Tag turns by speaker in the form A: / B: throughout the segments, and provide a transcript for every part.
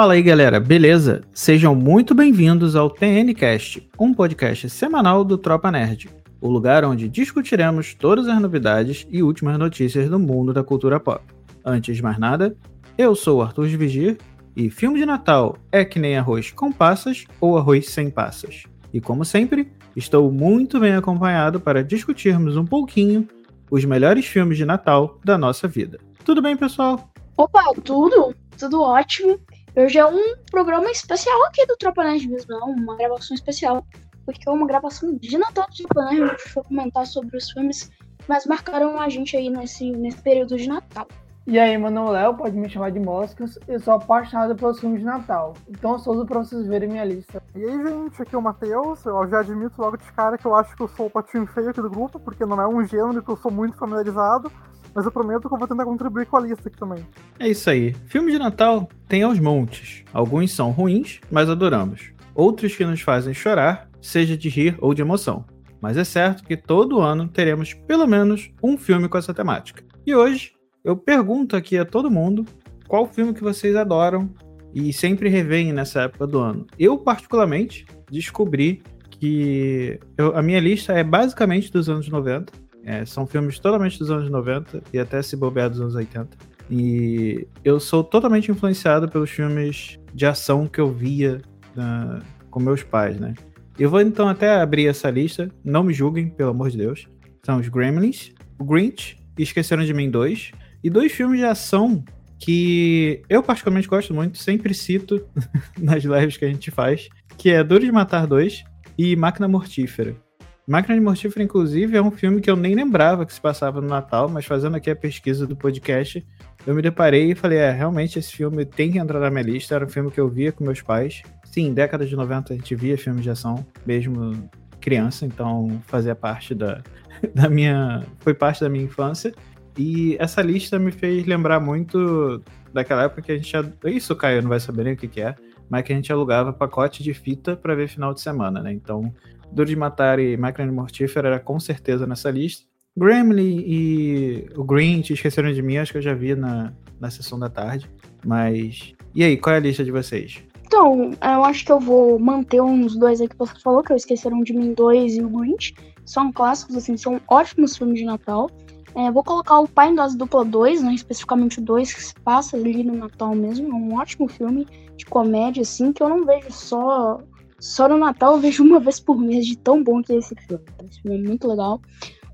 A: Fala aí, galera, beleza? Sejam muito bem-vindos ao TNcast, um podcast semanal do Tropa Nerd, o lugar onde discutiremos todas as novidades e últimas notícias do mundo da cultura pop. Antes de mais nada, eu sou o Arthur de Vigir e filme de Natal é que nem arroz com passas ou arroz sem passas. E como sempre, estou muito bem acompanhado para discutirmos um pouquinho os melhores filmes de Natal da nossa vida. Tudo bem, pessoal?
B: Opa, tudo, tudo ótimo. Hoje é um programa especial aqui do Tropa Nerd mesmo, não, uma gravação especial, porque é uma gravação de Natal do Tropa Nerd, a gente vai comentar sobre os filmes que mais marcaram a gente aí nesse, nesse período de Natal.
C: E aí, mano, Léo, pode me chamar de Moscas. Eu sou apaixonado pelos filmes de Natal. Então eu sou pra vocês verem minha lista.
D: E aí, gente, aqui é o Matheus. Eu já admito logo de cara que eu acho que eu sou o patinho feio aqui do grupo, porque não é um gênero que eu sou muito familiarizado. Mas eu prometo que eu vou tentar contribuir com a lista aqui também.
A: É isso aí. Filme de Natal tem aos montes. Alguns são ruins, mas adoramos. Outros que nos fazem chorar, seja de rir ou de emoção. Mas é certo que todo ano teremos pelo menos um filme com essa temática. E hoje eu pergunto aqui a todo mundo qual filme que vocês adoram e sempre revêem nessa época do ano. Eu, particularmente, descobri que eu, a minha lista é basicamente dos anos 90. É, são filmes totalmente dos anos 90 e até se bobear dos anos 80. E eu sou totalmente influenciado pelos filmes de ação que eu via uh, com meus pais, né? Eu vou então até abrir essa lista, não me julguem, pelo amor de Deus. São os Gremlins, o Grinch e Esqueceram de Mim 2. E dois filmes de ação que eu particularmente gosto muito, sempre cito nas lives que a gente faz, que é Duro de Matar 2 e Máquina Mortífera. Máquina de Mortífera, inclusive, é um filme que eu nem lembrava que se passava no Natal, mas fazendo aqui a pesquisa do podcast, eu me deparei e falei, é, realmente esse filme tem que entrar na minha lista, era um filme que eu via com meus pais. Sim, década de 90 a gente via filmes de ação, mesmo criança, então fazia parte da, da minha... foi parte da minha infância. E essa lista me fez lembrar muito daquela época que a gente... Isso, Caio, não vai saber nem o que, que é, mas que a gente alugava pacote de fita para ver final de semana, né? Então, Duro de Matar e Máquina Mortífera era com certeza nessa lista. Gremlin e o Grinch esqueceram de mim, acho que eu já vi na, na sessão da tarde. Mas. E aí, qual é a lista de vocês?
B: Então, eu acho que eu vou manter uns dois aí que você falou, que eu Esqueceram de Mim 2 e o Grinch. São clássicos, assim, são ótimos filmes de Natal. É, vou colocar o Pai em Dose Dupla 2, né, especificamente o 2, que se passa ali no Natal mesmo. É um ótimo filme de comédia, assim, que eu não vejo só só no Natal eu vejo uma vez por mês de tão bom que é esse filme. Esse filme é muito legal.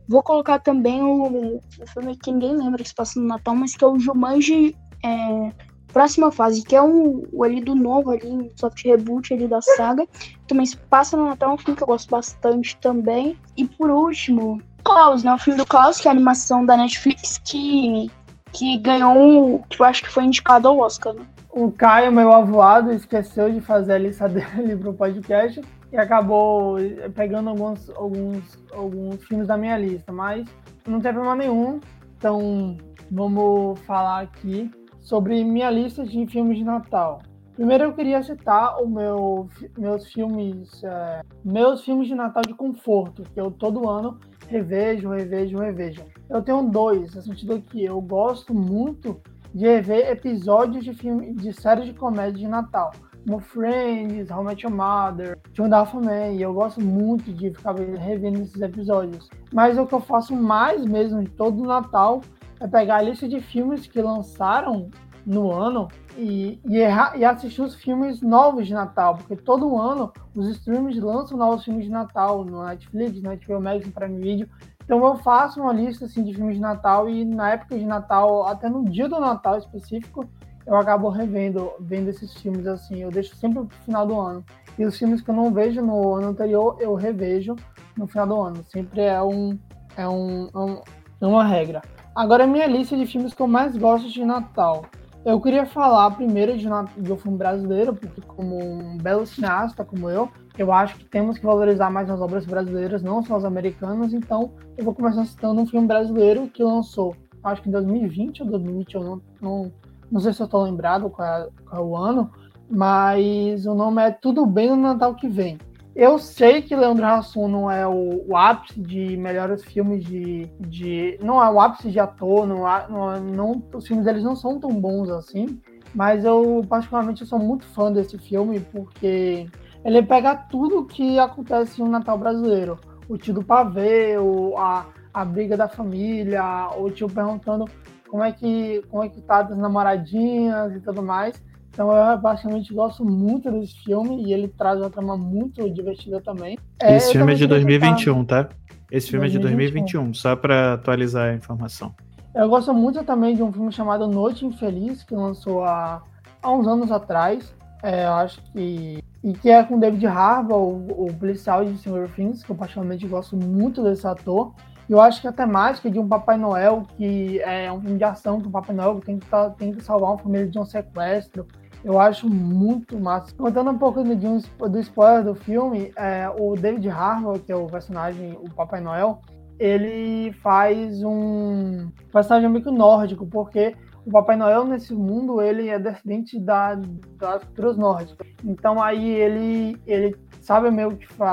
B: Vou colocar também o, o filme que ninguém lembra que se passa no Natal, mas que é o Jumanji é, Próxima Fase, que é um, o ali do novo, ali, um soft reboot ali da saga. Também se passa no Natal, é um filme que eu gosto bastante também. E por último, Klaus, né? O filme do Klaus, que é a animação da Netflix que, que ganhou um. que eu acho que foi indicado ao Oscar, né?
C: O Caio, meu avoado, esqueceu de fazer a lista dele pro podcast e acabou pegando alguns, alguns, alguns filmes da minha lista, mas não tem problema nenhum. Então vamos falar aqui sobre minha lista de filmes de Natal. Primeiro eu queria citar o meu, meus filmes, é, meus filmes de Natal de conforto, que eu todo ano revejo, revejo, revejo. Eu tenho dois, no sentido que eu gosto muito de ver episódios de filme, de séries de comédia de Natal. Como Friends, How I Met Your Mother, John Man, e eu gosto muito de ficar revendo esses episódios. Mas o que eu faço mais mesmo de todo o Natal é pegar a lista de filmes que lançaram no ano e, e, e, assistir os filmes novos de Natal, porque todo ano os streams lançam novos filmes de Natal no Netflix, no HBO Max, no Prime Video, então eu faço uma lista assim de filmes de Natal e na época de Natal, até no dia do Natal específico, eu acabo revendo, vendo esses filmes assim. Eu deixo sempre pro final do ano. E os filmes que eu não vejo no ano anterior, eu revejo no final do ano. Sempre é um é um, é um é uma regra. Agora a minha lista de filmes que eu mais gosto de Natal. Eu queria falar primeiro de, de um filme brasileiro, porque como um belo cineasta como eu, eu acho que temos que valorizar mais as obras brasileiras, não só as americanas. Então, eu vou começar citando um filme brasileiro que lançou, acho que em 2020 ou 2021, não, não, não sei se eu estou lembrado qual é, qual é o ano, mas o nome é Tudo Bem no Natal que Vem. Eu sei que Leandro Hassum não é o, o, ápice de melhores filmes de, de. Não é o ápice de ator, não, não, não, os filmes deles não são tão bons assim. Mas eu, particularmente, eu sou muito fã desse filme porque ele pega tudo que acontece no Natal brasileiro. O tio do pavê, o, a, a briga da família, o tio perguntando como é que como é que tá das namoradinhas e tudo mais. Então eu basicamente gosto muito desse filme e ele traz uma trama muito divertida também.
A: É, Esse filme é de 2021, tá? Esse filme 2021. é de 2021, só para atualizar a informação.
C: Eu gosto muito também de um filme chamado Noite Infeliz, que lançou há, há uns anos atrás. É, eu acho que. E que é com David Harbour, o, o policial de Stranger Things, que eu particularmente gosto muito desse ator. E eu acho que a temática de um Papai Noel, que é um filme de ação, que o Papai Noel tem que, tem que salvar uma família de um sequestro, eu acho muito massa. Contando um pouco de um, do spoiler do filme, é, o David Harbour, que é o personagem, o Papai Noel, ele faz um personagem meio nórdico, porque o Papai Noel nesse mundo ele é descendente da, das culturas nórdicas. Então aí ele ele sabe meio que a,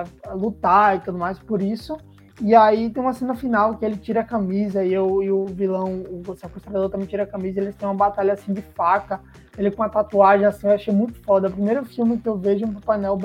C: a, a lutar e tudo mais por isso. E aí tem uma cena final que ele tira a camisa e, eu, e o vilão, o sequestrador também tira a camisa, eles têm uma batalha assim de faca, ele com a tatuagem assim, eu achei muito foda. É o primeiro filme que eu vejo um Papai Noel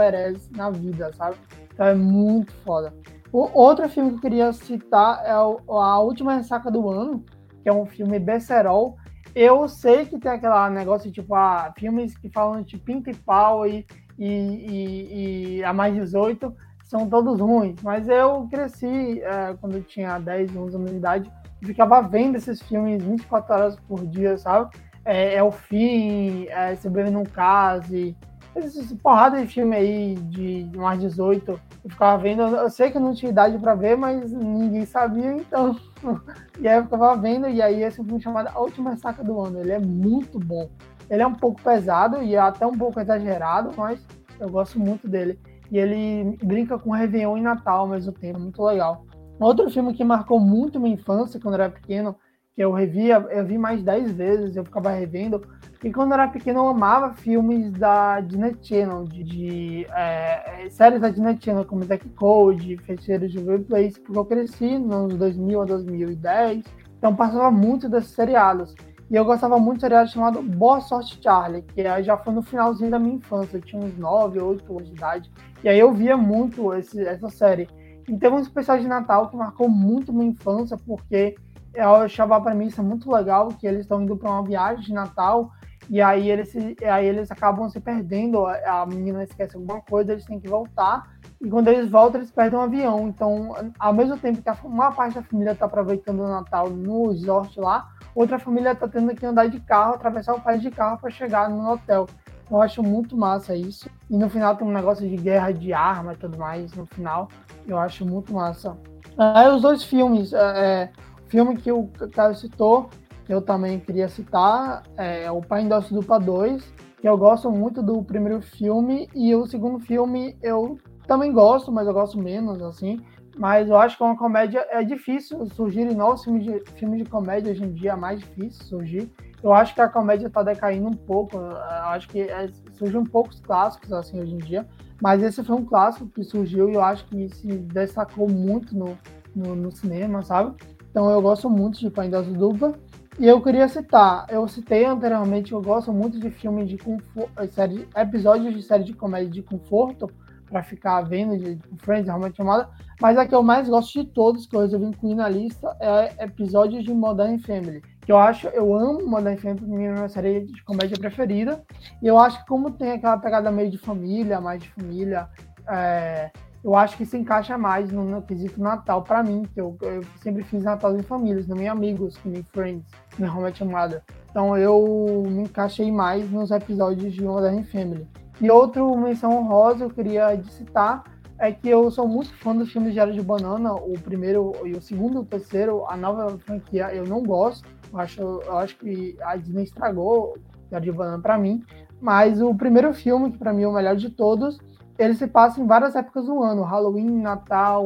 C: na vida, sabe? Então é muito foda. O outro filme que eu queria citar é o, A Última Ressaca do Ano, que é um filme besterol. Eu sei que tem aquele negócio tipo, ah, filmes que falam de pinta e pau e, e, e, e a mais 18 são todos ruins, mas eu cresci é, quando eu tinha 10, 11 anos de idade e ficava vendo esses filmes 24 horas por dia, sabe? É, é o fim, é, Se Bebe Num Case, esse porrada de filme aí de mais 18, eu ficava vendo, eu sei que eu não tinha idade para ver, mas ninguém sabia, então. e aí eu ficava vendo, e aí esse filme chamado A Última Saca do Ano, ele é muito bom. Ele é um pouco pesado e até um pouco exagerado, mas eu gosto muito dele. E ele brinca com Réveillon e Natal ao mesmo tempo, muito legal. Outro filme que marcou muito minha infância quando eu era pequeno que eu revia, eu vi mais 10 vezes, eu ficava revendo. E quando eu era pequeno, eu amava filmes da Disney Channel, de, de é, séries da Disney Channel, como Zack Code, Feiticeiros de Place, porque eu cresci nos 2000 a 2010, então passava muito desses seriados. E eu gostava muito de seriado chamado Boa Sorte Charlie, que já foi no finalzinho da minha infância, eu tinha uns 9, 8 anos de idade. E aí eu via muito esse, essa série. E teve um especial de Natal que marcou muito minha infância, porque eu achava a premissa muito legal, que eles estão indo para uma viagem de Natal e aí eles, aí eles acabam se perdendo, a menina esquece alguma coisa, eles têm que voltar, e quando eles voltam, eles perdem um avião. Então, ao mesmo tempo que uma parte da família está aproveitando o Natal no resort lá, outra família está tendo que andar de carro, atravessar o país de carro para chegar no hotel. Eu acho muito massa isso. E no final tem um negócio de guerra de arma e tudo mais, no final. Eu acho muito massa. Aí os dois filmes, é, filme que o Caio citou, eu também queria citar, é o Pai Doce Dupla 2, que eu gosto muito do primeiro filme, e o segundo filme eu também gosto, mas eu gosto menos, assim. Mas eu acho que uma comédia é difícil surgir novos filmes de, filmes de comédia hoje em dia, é mais difícil surgir. Eu acho que a comédia está decaindo um pouco, eu acho que é, surgem poucos clássicos assim hoje em dia, mas esse foi um clássico que surgiu e eu acho que se destacou muito no, no, no cinema, sabe? Então eu gosto muito de Pai Dose Dupla. E eu queria citar, eu citei anteriormente, eu gosto muito de filmes de conforto, série, episódios de série de comédia de conforto, para ficar vendo de Friends, realmente chamada, mas a que eu mais gosto de todos, que eu resolvi incluir na lista, é episódios de Modern Family. Que eu acho, eu amo Modern Family, minha série de comédia preferida. E eu acho que como tem aquela pegada meio de família, mais de família, é, eu acho que se encaixa mais no, no quesito Natal para mim, que eu, eu, sempre fiz Natal em famílias, não em amigos, nem Friends, nem Home Chamada. Então eu me encaixei mais nos episódios de Modern Family. E outro menção honrosa eu queria citar é que eu sou muito fã dos filmes de Era de Banana, o primeiro e o segundo o terceiro, a nova franquia eu não gosto, eu acho, eu acho que a Disney estragou Era de Banana para mim, mas o primeiro filme, que para mim é o melhor de todos, ele se passa em várias épocas do ano, Halloween, Natal,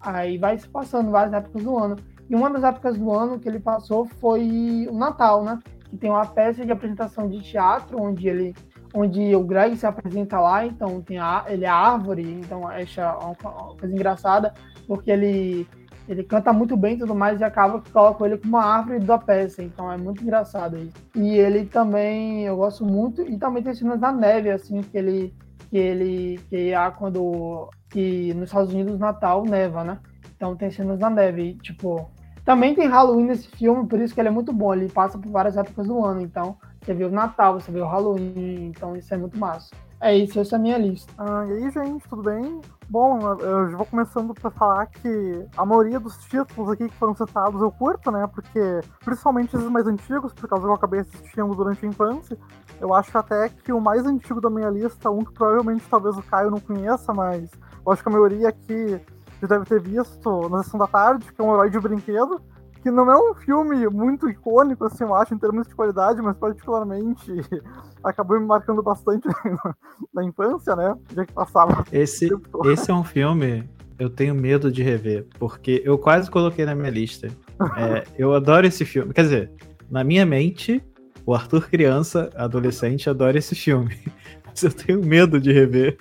C: aí vai se passando várias épocas do ano. E uma das épocas do ano que ele passou foi o Natal, né? Que tem uma peça de apresentação de teatro onde ele onde o Greg se apresenta lá, então tem a, ele é árvore, então acha uma coisa engraçada, porque ele Ele canta muito bem e tudo mais, e acaba que coloca ele como uma árvore da peça. Então é muito engraçado isso. E ele também, eu gosto muito, e também tem cenas na neve, assim, que ele. Que ele. Que há quando. Que nos Estados Unidos Natal neva, né? Então tem cenas na neve. E, tipo, também tem Halloween nesse filme, por isso que ele é muito bom. Ele passa por várias épocas do ano. Então, você vê o Natal, você vê o Halloween. Então, isso é muito massa. É isso, essa é a minha lista.
D: Ah, e aí, gente, tudo bem? Bom, eu já vou começando para falar que a maioria dos títulos aqui que foram citados eu curto, né? Porque, principalmente esses mais antigos, por causa que eu acabei assistindo durante a infância, eu acho até que o mais antigo da minha lista, um que provavelmente talvez o Caio não conheça, mas eu acho que a maioria aqui já deve ter visto na sessão da tarde, que é um herói de brinquedo, que não é um filme muito icônico, assim, eu acho, em termos de qualidade, mas particularmente acabou me marcando bastante na infância, né? Já que passava.
A: Esse, esse é um filme eu tenho medo de rever, porque eu quase coloquei na minha lista. É, eu adoro esse filme. Quer dizer, na minha mente, o Arthur criança, adolescente, adora esse filme. Mas eu tenho medo de rever.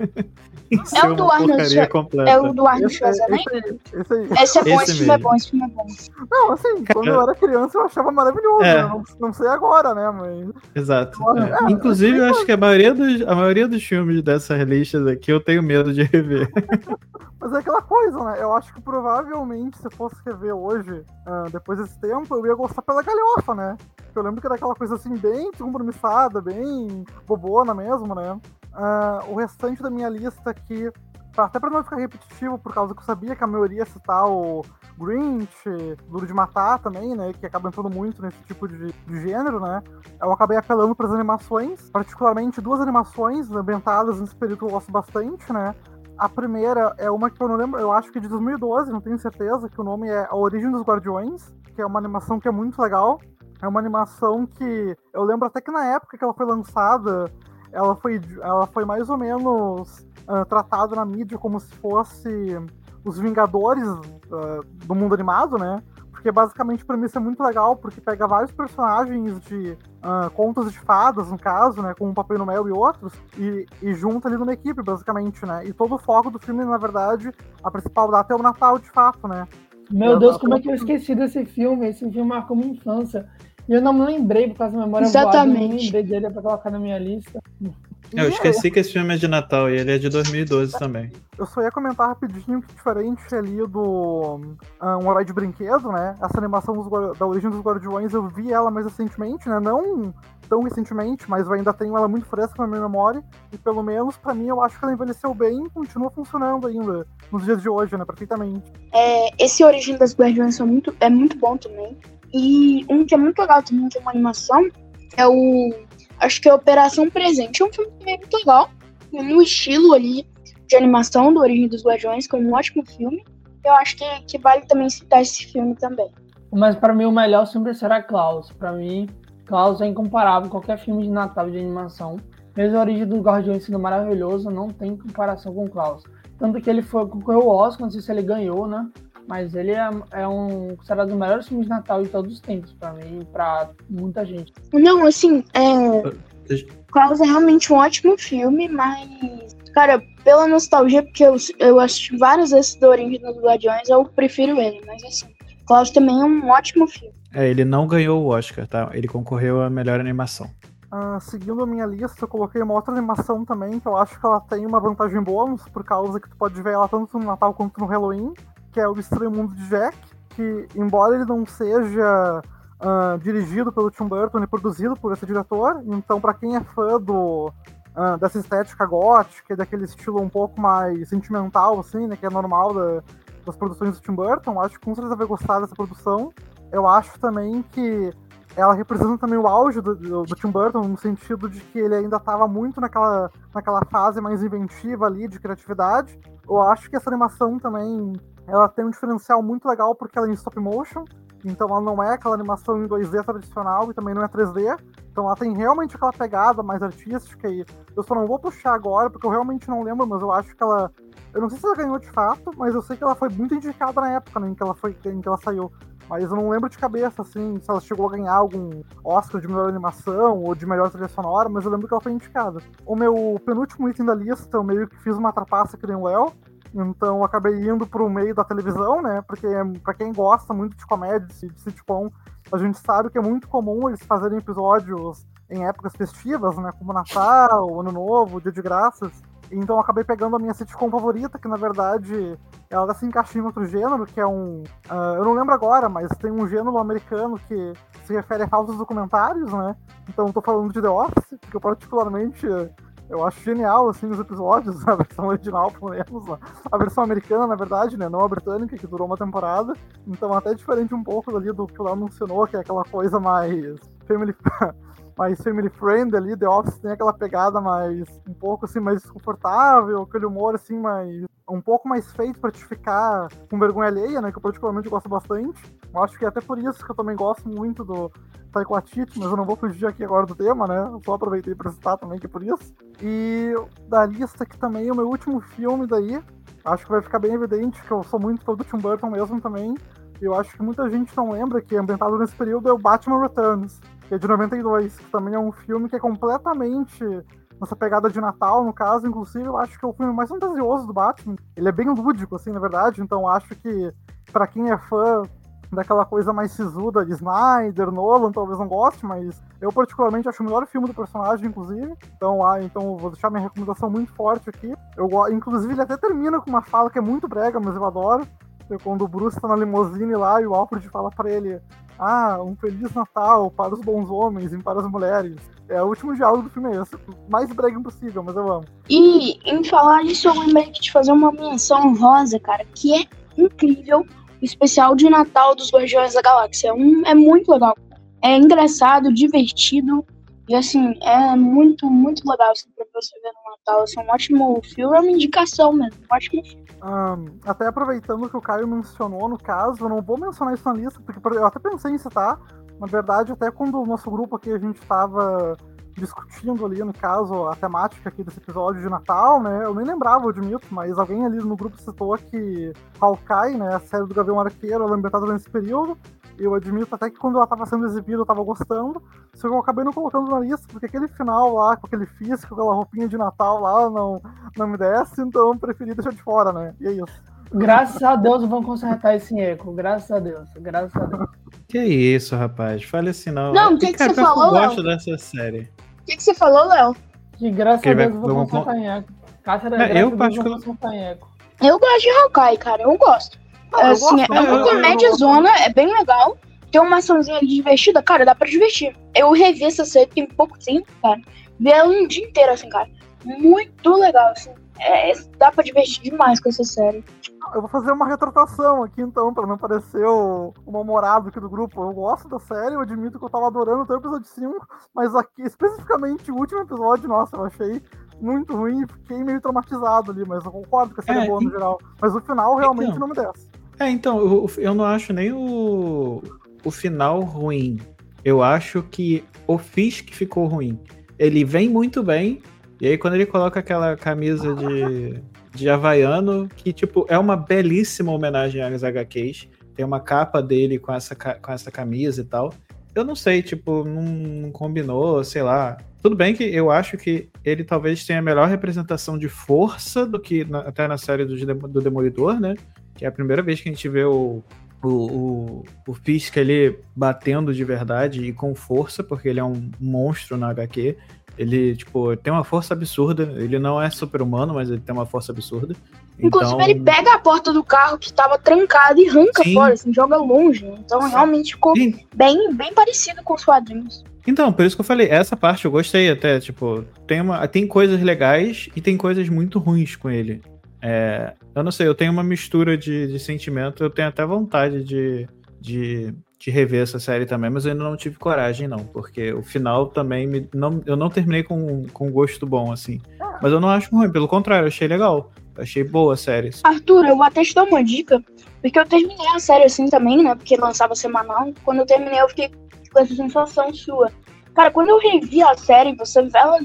B: É, o do Arnold completa. É o do Arnold Schwarzenegger? Esse, esse, esse, é bom, esse, esse filme é bom, esse filme é bom.
D: Não, assim, quando eu era criança eu achava maravilhoso, é. não, não, sei agora, né, mas...
A: Exato. É. Inclusive, eu acho que a maioria, dos, a maioria dos filmes dessas listas aqui eu tenho medo de rever.
D: Mas é aquela coisa, né? Eu acho que provavelmente se fosse rever hoje, uh, depois desse tempo, eu ia gostar pela galhofa, né? Eu lembro que era aquela coisa assim, bem compromissada, bem bobona mesmo, né? Uh, o restante da minha lista aqui, até pra não ficar repetitivo, por causa que eu sabia que a maioria ia citar o Grinch, Duro de Matar também, né? Que acaba entrando muito nesse tipo de, de gênero, né? Eu acabei apelando para as animações, particularmente duas animações ambientadas nesse período que eu gosto bastante, né? A primeira é uma que eu não lembro, eu acho que é de 2012, não tenho certeza, que o nome é A Origem dos Guardiões, que é uma animação que é muito legal. É uma animação que eu lembro até que na época que ela foi lançada, ela foi, ela foi mais ou menos uh, tratada na mídia como se fosse os Vingadores uh, do mundo animado, né? Porque basicamente pra mim isso é muito legal, porque pega vários personagens de uh, contos de fadas, no caso, né? Como o Papai Noel e outros, e, e junta ali numa equipe, basicamente, né? E todo o foco do filme, na verdade, a principal data é o Natal, de fato, né?
C: Meu Deus, como é que eu esqueci desse filme? Esse filme marcou minha infância. E eu não me lembrei por causa da memória
B: Exatamente. Voada, eu
C: não lembrei dele pra colocar na minha lista.
A: Eu esqueci que esse filme é de Natal e ele é de 2012 também.
D: Eu só ia comentar rapidinho que diferente ali do um, Um Herói de Brinquedo, né? Essa animação dos, da origem dos Guardiões, eu vi ela mais recentemente, né? Não tão recentemente, mas eu ainda tenho ela muito fresca na minha memória. E pelo menos, para mim, eu acho que ela envelheceu bem e continua funcionando ainda nos dias de hoje, né? Perfeitamente.
B: É, esse Origem das Guardiões é muito, é muito bom também. E um que é muito legal também, que é uma animação, é o Acho que é Operação Presente é um filme também muito legal. No estilo ali de animação do Origem dos Guardiões, que é um ótimo filme. Eu acho que, que vale também citar esse filme também.
C: Mas para mim o melhor sempre será Klaus. Para mim, Klaus é incomparável qualquer filme de Natal de animação. Mesmo a origem dos Guardiões sendo maravilhoso, não tem comparação com Klaus. Tanto que ele foi concorreu ao Oscar, não sei se ele ganhou, né? Mas ele é, é um considerado um dos melhores filmes de Natal de todos os tempos, para mim e pra muita gente.
B: Não, assim, é. Klaus é realmente um ótimo filme, mas. Cara, pela nostalgia, porque eu, eu assisti várias vezes do Origem dos Guardiões, eu prefiro ele, mas assim. Klaus também é um ótimo filme.
A: É, ele não ganhou o Oscar, tá? Ele concorreu a melhor animação.
D: Uh, seguindo a minha lista, eu coloquei uma outra animação também, que eu acho que ela tem uma vantagem bônus, por causa que tu pode ver ela tanto no Natal quanto no Halloween, que é o Estranho Mundo de Jack, que, embora ele não seja uh, dirigido pelo Tim Burton e produzido por esse diretor, então, para quem é fã do, uh, dessa estética gótica, daquele estilo um pouco mais sentimental, assim, né, que é normal da, das produções do Tim Burton, acho que com certeza vai gostar dessa produção. Eu acho também que ela representa também o auge do, do, do, Tim Burton, no sentido de que ele ainda estava muito naquela, naquela fase mais inventiva ali, de criatividade. Eu acho que essa animação também ela tem um diferencial muito legal porque ela é em stop motion, então ela não é aquela animação em 2D tradicional e também não é 3D. Então ela tem realmente aquela pegada mais artística e eu só não vou puxar agora porque eu realmente não lembro, mas eu acho que ela. Eu não sei se ela ganhou de fato, mas eu sei que ela foi muito indicada na época né, em, que ela foi, em que ela saiu. Mas eu não lembro de cabeça, assim, se ela chegou a ganhar algum Oscar de melhor animação ou de melhor trilha sonora, mas eu lembro que ela foi indicada. O meu penúltimo item da lista, eu meio que fiz uma trapaça que nem o Léo, Então acabei indo pro meio da televisão, né? Porque para quem gosta muito de comédia, de sitcom, a gente sabe que é muito comum eles fazerem episódios em épocas festivas, né? Como Natal, Ano Novo, Dia de Graças. Então eu acabei pegando a minha sitcom favorita, que na verdade ela se encaixa em outro gênero, que é um. Uh, eu não lembro agora, mas tem um gênero americano que se refere a falsos documentários, né? Então eu tô falando de The Office, que eu particularmente eu acho genial, assim, os episódios, a versão original, pelo menos, a versão americana, na verdade, né, não a britânica, que durou uma temporada, então até diferente um pouco ali do que o Léo mencionou, que é aquela coisa mais family, mais family friend ali, The Office tem aquela pegada mais, um pouco assim, mais desconfortável, aquele humor assim, mais, um pouco mais feito pra te ficar com vergonha alheia, né, que eu particularmente gosto bastante, eu acho que é até por isso que eu também gosto muito do Taiko Atiti, mas eu não vou fugir aqui agora do tema, né? Eu só aproveitei para citar também que é por isso. E da lista aqui também, o meu último filme daí, acho que vai ficar bem evidente que eu sou muito fã do Tim Burton mesmo também. Eu acho que muita gente não lembra que ambientado nesse período é o Batman Returns, que é de 92, que também é um filme que é completamente nessa pegada de Natal, no caso, inclusive, eu acho que é o filme mais fantasioso do Batman. Ele é bem lúdico, assim, na verdade, então acho que para quem é fã daquela coisa mais sisuda de Snyder, Nolan, talvez não goste, mas eu particularmente acho o melhor filme do personagem, inclusive. Então, ah, então vou deixar minha recomendação muito forte aqui. Eu, inclusive, ele até termina com uma fala que é muito brega, mas eu adoro. Quando o Bruce tá na limusine lá e o Alfred fala para ele: Ah, um Feliz Natal para os bons homens e para as mulheres. É o último diálogo do filme, é esse. Mais brega impossível, mas eu amo.
B: E em falar disso, eu lembrei de fazer uma menção rosa, cara, que é incrível o especial de Natal dos Guardiões da Galáxia. Um, é muito legal. É engraçado, divertido. E assim, é muito, muito legal assim, pra você ver no Natal. Assim, um ótimo filme, é uma indicação mesmo. Um ótimo filme.
D: Um, até aproveitando que o Caio mencionou, no caso, eu não vou mencionar isso na lista, porque eu até pensei em citar. Na verdade, até quando o nosso grupo aqui a gente estava discutindo ali, no caso, a temática aqui desse episódio de Natal, né? Eu nem lembrava, eu admito, mas alguém ali no grupo citou que Hawkeye, né? A série do Gavião Arqueiro, ela é ambientada nesse período. Eu admito até que quando ela estava sendo exibida eu estava gostando, só que eu acabei não colocando na lista, porque aquele final lá, com aquele físico, aquela roupinha de Natal lá, não, não me desce, então eu preferi deixar de fora, né? E é isso.
C: Graças a Deus vão consertar esse eco. Graças a Deus. Graças a Deus.
A: Que isso, rapaz. Fale assim, não.
B: Não, o que, que, que, você falou,
A: Eu gosto dessa série
B: que, que você falou, Léo?
C: Que graças a Deus eu vou com Castanheco. Cássio,
A: é, eu particularmente.
B: Eu gosto de Hawkeye, cara. Eu gosto. Ah, assim, é uma comédia zona, é bem legal. Tem uma açãozinha ali divertida, cara, dá pra divertir. Eu revi essa série tem pouco tempo, cara. Vi ela um dia inteiro, assim, cara. Muito legal, assim. É, dá pra divertir demais com essa série.
D: Eu vou fazer uma retratação aqui então, pra não parecer o, o mal-humorado aqui do grupo. Eu gosto da série, eu admito que eu tava adorando até o episódio 5, mas aqui, especificamente o último episódio, nossa, eu achei muito ruim e fiquei meio traumatizado ali, mas eu concordo que a série é, é boa no geral. Mas o final realmente então, não me desce.
A: É, então, eu, eu não acho nem o, o final ruim. Eu acho que o Fisk ficou ruim. Ele vem muito bem, e aí quando ele coloca aquela camisa de de Havaiano, que, tipo, é uma belíssima homenagem às HQs. Tem uma capa dele com essa, com essa camisa e tal. Eu não sei, tipo, não, não combinou, sei lá. Tudo bem que eu acho que ele talvez tenha a melhor representação de força do que na, até na série do, do Demolidor, né? Que é a primeira vez que a gente vê o, o, o, o Fisk ali batendo de verdade e com força, porque ele é um monstro na HQ. Ele, tipo, tem uma força absurda. Ele não é super-humano, mas ele tem uma força absurda.
B: Inclusive, então... ele pega a porta do carro que estava trancada e arranca Sim. fora, assim, joga longe. Então, Sim. realmente ficou bem, bem parecido com os quadrinhos.
A: Então, por isso que eu falei, essa parte eu gostei até, tipo, tem, uma, tem coisas legais e tem coisas muito ruins com ele. É, eu não sei, eu tenho uma mistura de, de sentimento, eu tenho até vontade de, de de rever essa série também, mas eu ainda não tive coragem, não, porque o final também me, não, eu não terminei com, com gosto bom, assim. Mas eu não acho ruim, pelo contrário, eu achei legal. Eu achei boa a série.
B: Arthur, eu vou até te dar uma dica, porque eu terminei a série assim também, né? Porque lançava semanal. Quando eu terminei, eu fiquei com essa sensação sua. Cara, quando eu revi a série, você vê ela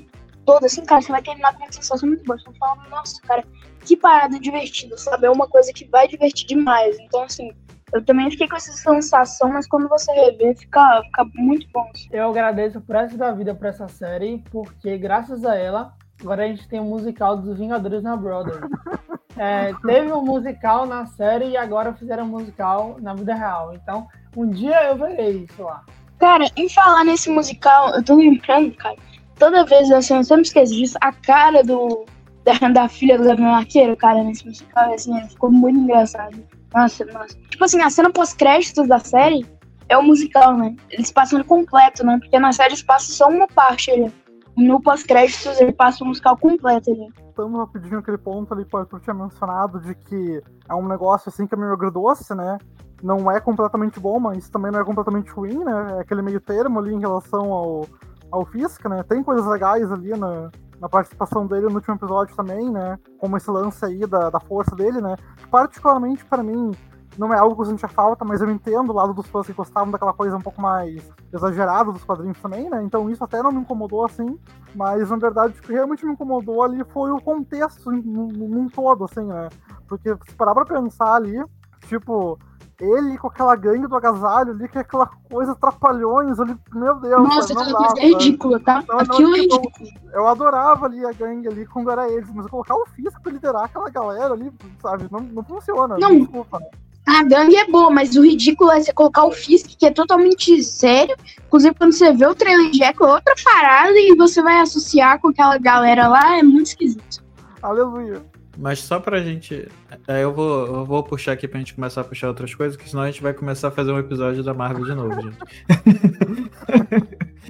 B: toda assim, cara, você vai terminar com uma sensação muito boa. Você vai falar, nossa, cara, que parada divertida, sabe? É uma coisa que vai divertir demais. Então, assim, eu também fiquei com essa sensação, mas quando você rever, fica, fica muito bom.
C: Eu agradeço por essa da vida por essa série, porque graças a ela, agora a gente tem o um musical dos Vingadores na Brother. É, teve um musical na série e agora fizeram um musical na vida real. Então, um dia eu verei isso lá.
B: Cara, em falar nesse musical, eu tô lembrando, cara, toda vez, assim, eu sempre esqueço disso, a cara do, da, da filha do Gabriel Arqueiro, cara, nesse musical, assim, ficou muito engraçado. Nossa, nossa. Tipo assim, a cena pós-créditos da série é o musical, né? Eles passam ele completo, né? Porque na série eles passam só uma parte ali. No pós-créditos ele passa o musical completo ali.
D: Voltando rapidinho aquele ponto ali que o Arthur tinha mencionado de que é um negócio assim que é meio agridoce, né? Não é completamente bom, mas também não é completamente ruim, né? É aquele meio termo ali em relação ao, ao Fisk, né? Tem coisas legais ali na, na participação dele no último episódio também, né? Como esse lance aí da, da força dele, né? Particularmente para mim, não é algo que eu sentia falta, mas eu entendo o lado dos fãs que gostavam daquela coisa um pouco mais exagerada dos quadrinhos também, né? Então isso até não me incomodou assim, mas na verdade o que realmente me incomodou ali foi o contexto num todo, assim, né? Porque se parar pra pensar ali, tipo, ele com aquela gangue do agasalho ali, que é aquela coisa trapalhões ali, meu Deus.
B: Nossa, aquela coisa é ridícula, tá? Não, Aquilo não, é tipo, ridículo.
D: Eu adorava ali a gangue ali quando era eles, mas colocar o Fisk pra liderar aquela galera ali, sabe, não, não funciona.
B: Não, desculpa. A gangue é boa, mas o ridículo é você colocar o Fisk, que é totalmente sério. Inclusive, quando você vê o trailer Jack, é outra parada e você vai associar com aquela galera lá, é muito esquisito.
D: Aleluia.
A: Mas só pra gente. É, eu vou, eu vou puxar aqui pra gente começar a puxar outras coisas, que senão a gente vai começar a fazer um episódio da Marvel de novo, gente.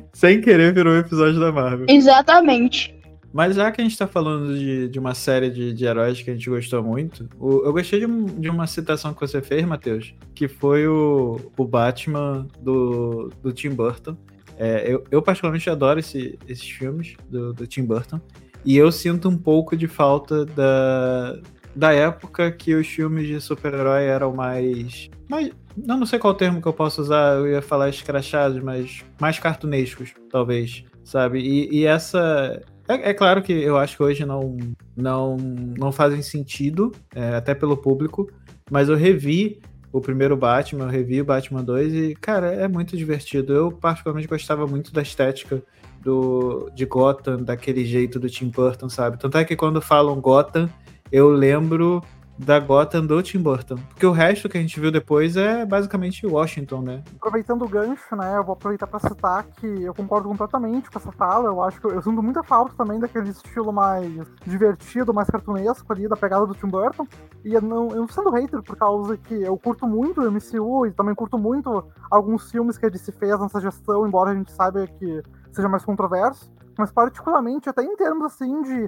A: Sem querer virou um episódio da Marvel.
B: Exatamente.
A: Mas já que a gente tá falando de, de uma série de, de heróis que a gente gostou muito, o, eu gostei de, um, de, uma citação que você fez, Matheus, que foi o, o Batman do, do Tim Burton. É, eu, eu, particularmente adoro esse, esses filmes do, do Tim Burton. E eu sinto um pouco de falta da, da época que os filmes de super-herói eram mais. mais não, não sei qual termo que eu posso usar, eu ia falar escrachados, mas mais cartunescos, talvez, sabe? E, e essa. É, é, claro que eu acho que hoje não, não, não fazem sentido, é, até pelo público, mas eu revi o primeiro Batman, eu revi o Batman 2 e, cara, é muito divertido. Eu particularmente gostava muito da estética do, de Gotham, daquele jeito do Tim Burton, sabe? Tanto é que quando falam Gotham, eu lembro da Gotham do Tim Burton. Porque o resto que a gente viu depois é basicamente Washington, né?
D: Aproveitando o gancho, né? Eu vou aproveitar para citar que eu concordo completamente com essa fala. Eu acho que eu sinto muita falta também daquele estilo mais divertido, mais cartunesco ali, da pegada do Tim Burton. E eu não, eu não sendo hater por causa que eu curto muito o MCU e também curto muito alguns filmes que a DC fez nessa gestão, embora a gente saiba que seja mais controverso, mas particularmente até em termos assim de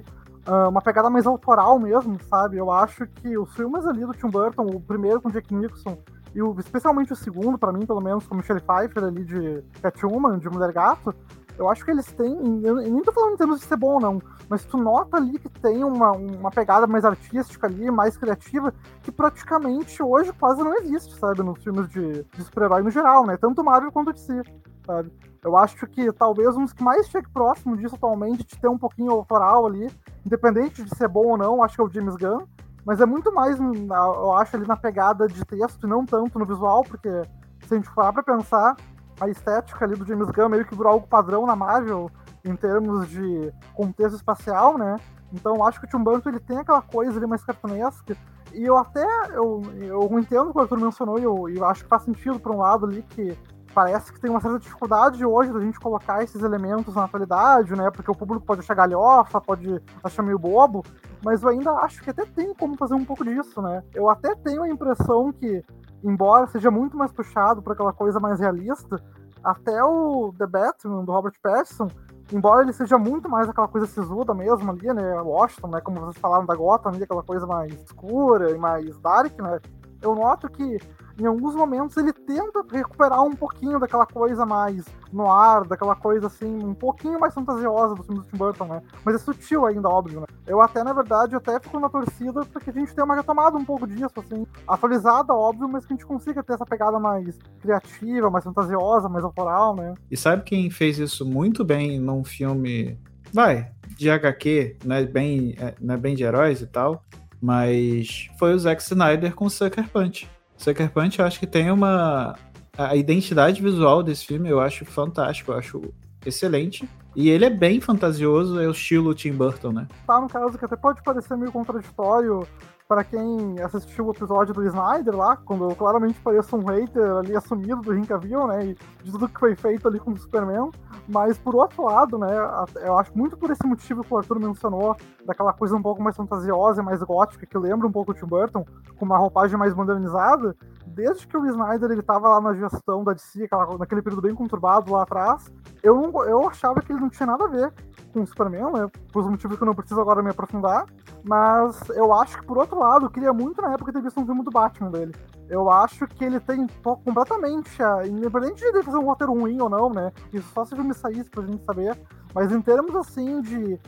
D: uh, uma pegada mais autoral mesmo, sabe? Eu acho que os filmes ali do Tim Burton, o primeiro com Jack Nicholson e o, especialmente o segundo, para mim, pelo menos, com Michelle Pfeiffer ali de Catwoman, de Mulher Gato, eu acho que eles têm, eu nem tô falando em termos de ser bom não, mas tu nota ali que tem uma, uma pegada mais artística ali, mais criativa, que praticamente hoje quase não existe, sabe, nos filmes de, de super-herói no geral, né? Tanto Marvel quanto DC, sabe? Eu acho que talvez um dos que mais chegue próximo disso atualmente, de ter um pouquinho autoral ali, independente de ser bom ou não, acho que é o James Gunn. Mas é muito mais, eu acho, ali na pegada de texto e não tanto no visual, porque se a gente for pra pensar, a estética ali do James Gunn meio que virou algo padrão na Marvel em termos de contexto espacial, né? Então acho que o Burton ele tem aquela coisa ali mais cartunesca. E eu até eu, eu entendo o que o Arthur mencionou e eu, eu acho que faz sentido por um lado ali que parece que tem uma certa dificuldade hoje da gente colocar esses elementos na atualidade, né? Porque o público pode achar galhofa, pode achar meio bobo, mas eu ainda acho que até tem como fazer um pouco disso, né? Eu até tenho a impressão que, embora seja muito mais puxado para aquela coisa mais realista, até o The Batman, do Robert Pattinson, embora ele seja muito mais aquela coisa sisuda mesmo ali, né? Washington, né? Como vocês falaram da Gotham ali, aquela coisa mais escura e mais dark, né? Eu noto que em alguns momentos ele tenta recuperar um pouquinho daquela coisa mais no ar, daquela coisa assim, um pouquinho mais fantasiosa do filme do Tim Burton, né? Mas é sutil ainda, óbvio, né? Eu até, na verdade, até fico na torcida para que a gente tenha uma retomada um pouco disso, assim, atualizada, óbvio, mas que a gente consiga ter essa pegada mais criativa, mais fantasiosa, mais autoral, né?
A: E sabe quem fez isso muito bem num filme, vai, de HQ, não é bem, é, não é bem de heróis e tal, mas foi o Zack Snyder com Sucker Punch. Sucker Punch eu acho que tem uma. A identidade visual desse filme eu acho fantástico, eu acho excelente. E ele é bem fantasioso, é o estilo Tim Burton, né?
D: Tá, no caso que até pode parecer meio contraditório para quem assistiu o episódio do Snyder lá, quando eu claramente pareço um hater ali assumido do Henry Cavill, né, e de tudo que foi feito ali com o Superman, mas por outro lado, né, eu acho muito por esse motivo que o Arthur mencionou, daquela coisa um pouco mais fantasiosa mais gótica, que lembra um pouco o Tim Burton, com uma roupagem mais modernizada, desde que o Snyder ele tava lá na gestão da DC, aquela, naquele período bem conturbado lá atrás, eu, não, eu achava que ele não tinha nada a ver com Superman, né? Por motivos que eu não preciso agora me aprofundar. Mas eu acho que, por outro lado, eu queria muito na época ter visto um filme do Batman dele. Eu acho que ele tem completamente, independente de ele fazer um roteiro ruim ou não, né? Isso só se o filme saísse pra gente saber. Mas em termos assim de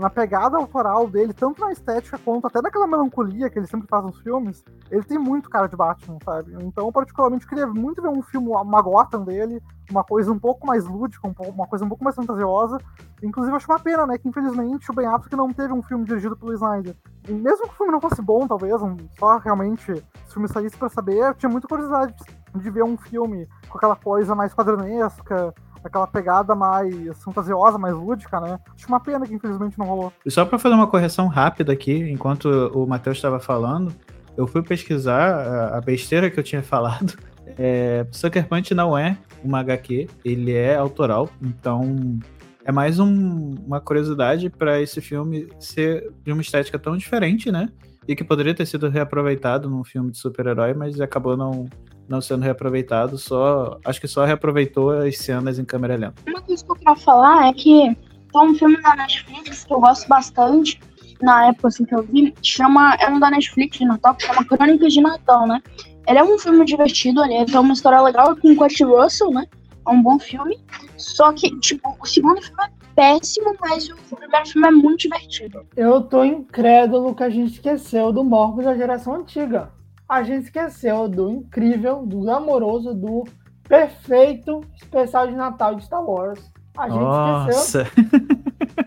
D: na pegada autoral dele, tanto na estética quanto até naquela melancolia que ele sempre faz nos filmes, ele tem muito cara de Batman, sabe? Então, particularmente, queria muito ver um filme, uma Gotham dele, uma coisa um pouco mais lúdica, uma coisa um pouco mais fantasiosa. Inclusive, acho uma pena, né, que infelizmente o Ben Affleck não teve um filme dirigido pelo Snyder. E mesmo que o filme não fosse bom, talvez, só realmente se o filme saísse pra saber, eu tinha muita curiosidade de ver um filme com aquela coisa mais quadrinesca, aquela pegada mais fantasiosa, mais lúdica, né? Acho uma pena que infelizmente não rolou.
A: E só para fazer uma correção rápida aqui, enquanto o Matheus estava falando, eu fui pesquisar a besteira que eu tinha falado. É, Sucker Punch não é uma HQ, ele é autoral, então é mais um, uma curiosidade para esse filme ser de uma estética tão diferente, né? E que poderia ter sido reaproveitado num filme de super-herói, mas acabou não, não sendo reaproveitado, só acho que só reaproveitou as cenas em câmera lenta.
B: Uma coisa que eu quero falar é que tem um filme da Netflix que eu gosto bastante, na época assim que eu vi, chama, é um da Netflix de Natal, que chama Crônicas de Natal, né? Ele é um filme divertido, ele tem uma história legal com o Kurt Russell, né? É um bom filme. Só que, tipo, o segundo filme é péssimo, mas o primeiro filme é muito divertido.
C: Eu tô incrédulo que a gente esqueceu do Morbius da geração antiga a gente esqueceu do incrível, do amoroso, do perfeito especial de Natal de Star Wars. A gente Nossa. esqueceu.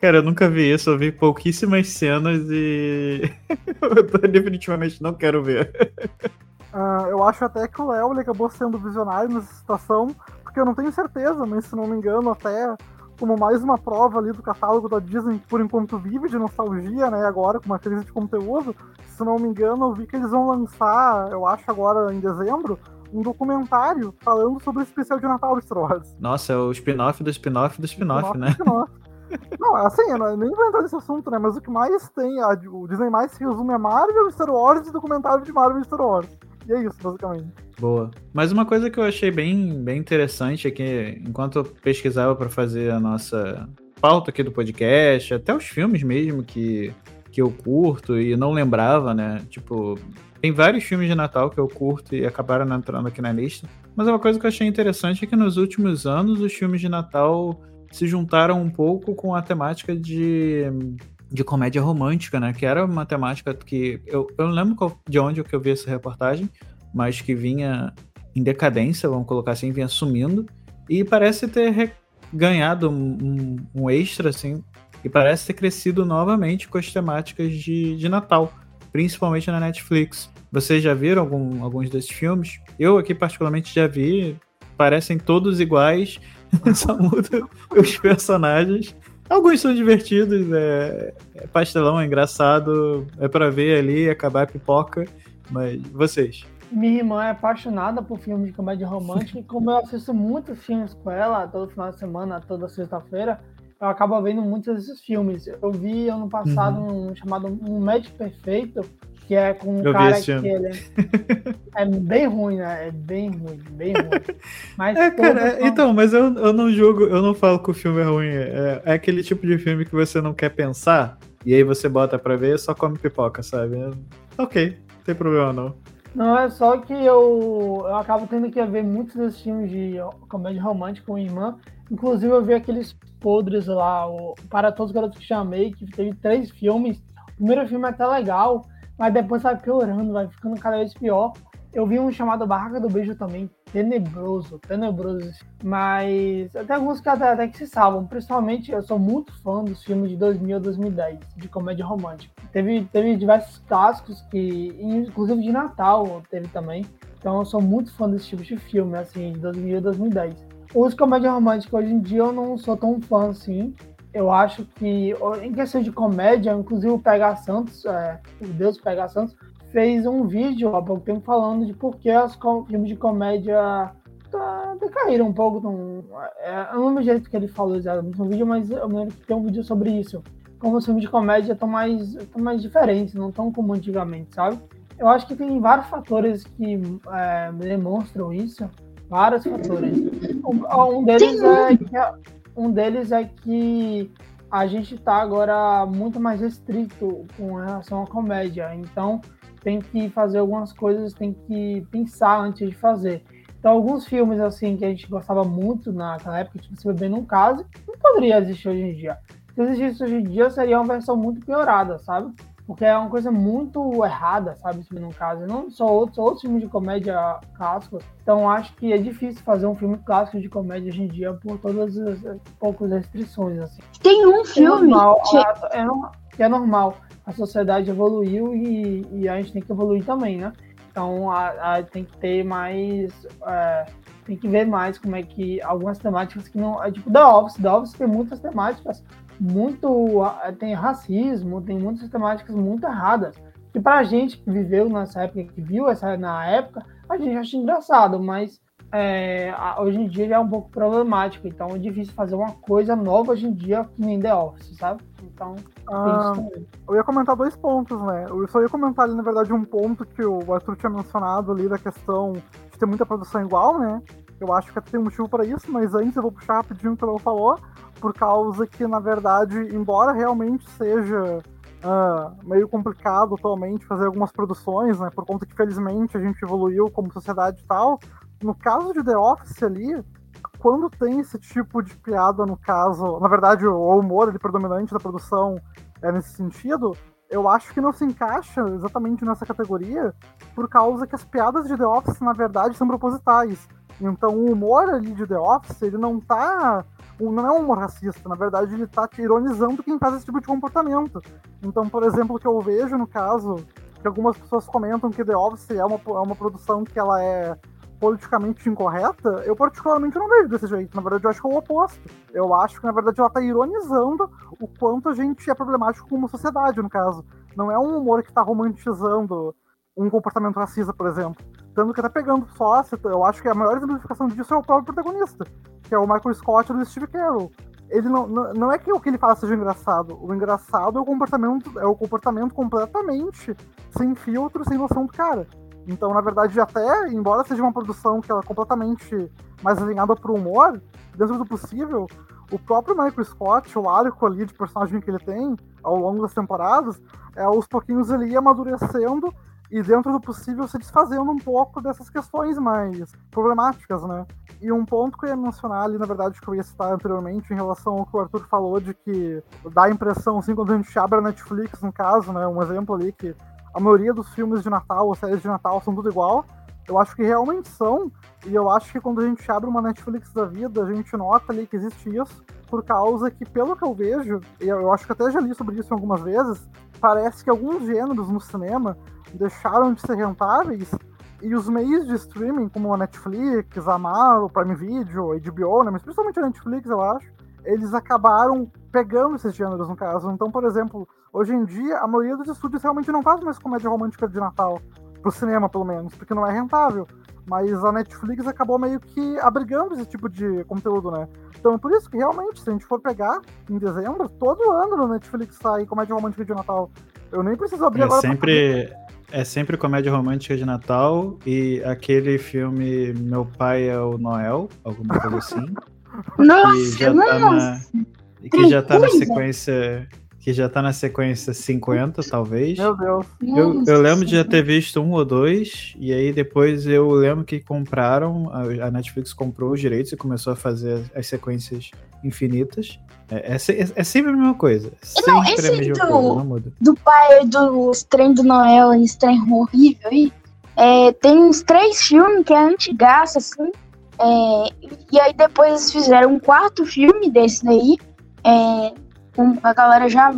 A: Cara, eu nunca vi isso, eu vi pouquíssimas cenas e eu definitivamente não quero ver.
D: Uh, eu acho até que o Léo acabou sendo visionário nessa situação, porque eu não tenho certeza, mas se não me engano, até como mais uma prova ali do catálogo da Disney, por enquanto vive de nostalgia, né? Agora, com uma crise de conteúdo. Se não me engano, eu vi que eles vão lançar, eu acho agora em dezembro, um documentário falando sobre o especial de Natal de Star Wars.
A: Nossa, é o spin-off do spin-off do spin-off, spin né?
D: Spin não, assim, eu nem vou entrar nesse assunto, né? Mas o que mais tem, a, o Disney mais se resume é Marvel, Star Wars e documentário de Marvel e Star Wars. E é isso, basicamente.
A: Boa. Mas uma coisa que eu achei bem, bem interessante é que, enquanto eu pesquisava para fazer a nossa pauta aqui do podcast, até os filmes mesmo que, que eu curto e não lembrava, né? Tipo, tem vários filmes de Natal que eu curto e acabaram entrando aqui na lista. Mas uma coisa que eu achei interessante é que nos últimos anos os filmes de Natal se juntaram um pouco com a temática de, de comédia romântica, né? Que era uma temática que eu, eu não lembro de onde que eu vi essa reportagem, mas que vinha em decadência, vamos colocar assim, vinha sumindo, e parece ter ganhado um, um, um, extra, assim, e parece ter crescido novamente com as temáticas de, de Natal, principalmente na Netflix. Vocês já viram algum, alguns desses filmes? Eu aqui particularmente já vi, parecem todos iguais, só mudam os personagens. Alguns são divertidos, é, é pastelão, é engraçado, é para ver ali, acabar a pipoca, mas vocês?
C: Minha irmã é apaixonada por filmes de comédia romântica e como eu assisto muitos filmes com ela, todo final de semana, toda sexta-feira, eu acabo vendo muitos desses filmes. Eu vi ano passado uhum. um chamado Um Match Perfeito, que é com um eu cara que ele é, é bem ruim, né? É bem ruim, bem ruim.
A: Mas é, cara, são... então, mas eu, eu não julgo, eu não falo que o filme é ruim. É, é aquele tipo de filme que você não quer pensar, e aí você bota pra ver e só come pipoca, sabe? Ok, não tem problema não.
C: Não, é só que eu, eu acabo tendo que ver muitos desses filmes de comédia romântica com irmã. Inclusive, eu vi aqueles podres lá, o Para Todos os Garotos que Chamei, que teve três filmes. O primeiro filme é até legal, mas depois vai piorando, vai ficando cada vez pior. Eu vi um chamado Barraca do Beijo também, tenebroso, tenebroso. Mas até alguns que até, até que se salvam. Principalmente, eu sou muito fã dos filmes de 2000 a 2010, de comédia romântica. Teve, teve diversos clássicos, que, inclusive de Natal teve também. Então eu sou muito fã desse tipo de filme, assim, de 2000 a 2010. Os comédia romântica hoje em dia eu não sou tão fã assim. Eu acho que, em questão de comédia, inclusive o Pega Santos, é, o Deus Pega Santos, fez um vídeo há pouco tempo falando de por que os filmes de comédia tá, decaíram um pouco. Então, é, eu não lembro o jeito que ele falou exatamente no vídeo, mas eu lembro que tem um vídeo sobre isso. Como os filmes de comédia estão mais, tão mais diferentes, não tão como antigamente, sabe? Eu acho que tem vários fatores que é, demonstram isso. Vários fatores. Um, um deles é que um deles é que a gente está agora muito mais restrito com relação à comédia. Então, tem que fazer algumas coisas, tem que pensar antes de fazer. Então, alguns filmes assim que a gente gostava muito naquela época, tipo Se Beber Num Caso, não poderia existir hoje em dia. Se existisse hoje em dia, seria uma versão muito piorada, sabe? Porque é uma coisa muito errada, sabe? No caso, não só outros, outros filmes de comédia clássicos. Então acho que é difícil fazer um filme clássico de comédia hoje em dia por todas as, as poucas restrições. Assim.
B: Tem um filme.
C: É normal, que... É, é, é normal. A sociedade evoluiu e, e, a gente tem que evoluir também, né? Então a, a tem que ter mais. É, tem que ver mais como é que algumas temáticas que não. É tipo The Office. The Office tem muitas temáticas muito. tem racismo, tem muitas temáticas muito erradas. Que pra gente que viveu nessa época, que viu essa na época, a gente acha engraçado, mas é, hoje em dia já é um pouco problemático. Então é difícil fazer uma coisa nova hoje em dia que nem The Office, sabe? Então,
D: ah, eu ia comentar dois pontos, né? Eu só ia comentar ali, na verdade, um ponto que o Arthur tinha mencionado ali da questão de ter muita produção igual, né? Eu acho que tem um motivo para isso, mas antes eu vou puxar rapidinho o que ela falou por causa que, na verdade, embora realmente seja uh, meio complicado atualmente fazer algumas produções, né, por conta que, felizmente, a gente evoluiu como sociedade e tal, no caso de The Office ali, quando tem esse tipo de piada, no caso, na verdade, o humor ele, predominante da produção é nesse sentido, eu acho que não se encaixa exatamente nessa categoria, por causa que as piadas de The Office, na verdade, são propositais. Então, o humor ali de The Office, ele não tá não é um humor racista, na verdade ele tá ironizando quem faz esse tipo de comportamento. Então, por exemplo, o que eu vejo no caso, que algumas pessoas comentam que The Office é uma, é uma produção que ela é politicamente incorreta, eu particularmente não vejo desse jeito. Na verdade, eu acho que é o oposto. Eu acho que, na verdade, ela tá ironizando o quanto a gente é problemático como sociedade, no caso. Não é um humor que tá romantizando um comportamento racista, por exemplo. Tanto que tá pegando só, eu acho que a maior exemplificação disso é o próprio protagonista que é o Michael Scott do Steve Carell. Ele não, não, não é que o que ele fala seja engraçado. O engraçado é o comportamento, é o comportamento completamente sem filtro, sem noção do cara. Então, na verdade, até, embora seja uma produção que ela é completamente mais alinhada pro humor, dentro do possível, o próprio Michael Scott, o arco ali de personagem que ele tem ao longo das temporadas, é, aos pouquinhos ele ia amadurecendo e dentro do possível se desfazendo um pouco dessas questões mais problemáticas, né? E um ponto que eu ia mencionar ali, na verdade, que eu ia citar anteriormente, em relação ao que o Arthur falou, de que dá a impressão, assim, quando a gente abre a Netflix, no caso, né, um exemplo ali, que a maioria dos filmes de Natal ou séries de Natal são tudo igual. Eu acho que realmente são, e eu acho que quando a gente abre uma Netflix da vida, a gente nota ali que existe isso, por causa que, pelo que eu vejo, e eu acho que até já li sobre isso algumas vezes, parece que alguns gêneros no cinema deixaram de ser rentáveis e os meios de streaming, como a Netflix, a Amazon, o Prime Video, a HBO, né, mas principalmente a Netflix, eu acho, eles acabaram pegando esses gêneros, no caso. Então, por exemplo, hoje em dia, a maioria dos estúdios realmente não faz mais comédia romântica de Natal, pro cinema, pelo menos, porque não é rentável. Mas a Netflix acabou meio que abrigando esse tipo de conteúdo, né? Então, por isso que realmente, se a gente for pegar em dezembro, todo ano no Netflix sai comédia romântica de Natal. Eu nem preciso abrir
A: é
D: agora.
A: Sempre, é sempre comédia romântica de Natal e aquele filme Meu Pai é o Noel, alguma coisa assim.
B: nossa,
A: que já
B: nossa.
A: Tá na, que já tá na sequência que já tá na sequência 50, talvez.
D: Meu Deus.
A: Eu, eu lembro de já ter visto um ou dois, e aí depois eu lembro que compraram, a Netflix comprou os direitos e começou a fazer as sequências infinitas. É, é, é, é sempre a mesma coisa.
B: Não,
A: sempre
B: esse
A: a mesma
B: do,
A: coisa, não muda.
B: do pai do trem do Noel, trem horrível aí, é, tem uns três filmes que é antigaço, assim, é, e aí depois eles fizeram um quarto filme desse daí, é, com a galera já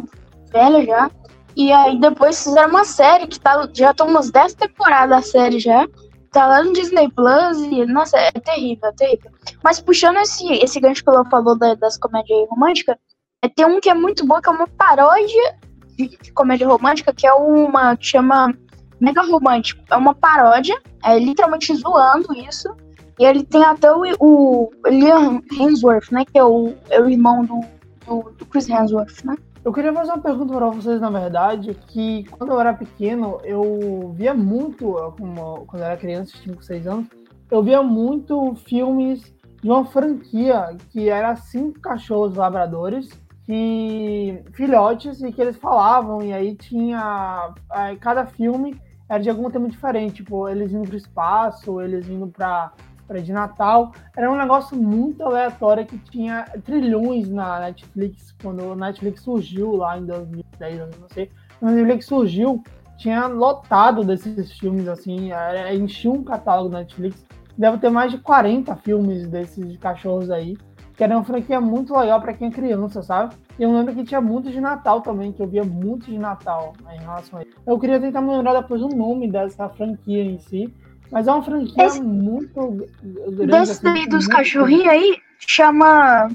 B: velha já. E aí depois fizeram uma série que tá, já estão umas 10 temporadas a série já. Tá lá no Disney Plus e, nossa, é terrível, é terrível. Mas puxando esse, esse gancho que ela falou da, das comédias românticas, É, tem um que é muito bom, que é uma paródia de, de comédia romântica, que é uma que chama Mega Romântico. É uma paródia, é literalmente zoando isso. E ele tem até o, o Liam Hemsworth, né? Que é o, é o irmão do, do, do Chris Hemsworth, né?
C: Eu queria fazer uma pergunta para vocês, na verdade, que quando eu era pequeno, eu via muito, como, quando eu era criança, 5, 6 anos, eu via muito filmes de uma franquia que era cinco cachorros labradores, que filhotes, e que eles falavam, e aí tinha. Aí, cada filme era de algum tema diferente, tipo, eles indo para o espaço, eles indo para para de Natal. Era um negócio muito aleatório que tinha trilhões na Netflix, quando a Netflix surgiu lá em 2010, não sei. Quando a Netflix surgiu, tinha lotado desses filmes, assim, enchia um catálogo da Netflix. Deve ter mais de 40 filmes desses cachorros aí, que era uma franquia muito legal para quem é criança, sabe? E eu lembro que tinha muito de Natal também, que eu via muito de Natal né, em relação a isso. Eu queria tentar me lembrar depois o nome dessa franquia em si, mas é uma franquia Esse, muito
B: grande. Desse assim, daí dos cachorrinhos aí, chama.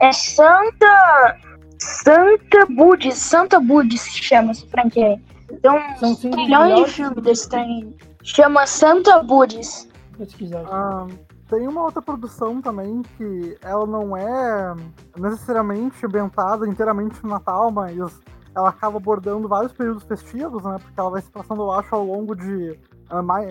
B: É Santa. Santa Budis. Santa Budis se chama essa franquia aí. Então, São trilhões de filmes desse trem. Chama Santa Budis.
D: Ah, tem uma outra produção também que ela não é necessariamente ambientada inteiramente no Natal, mas ela acaba abordando vários períodos festivos, né? Porque ela vai se passando, eu acho, ao longo de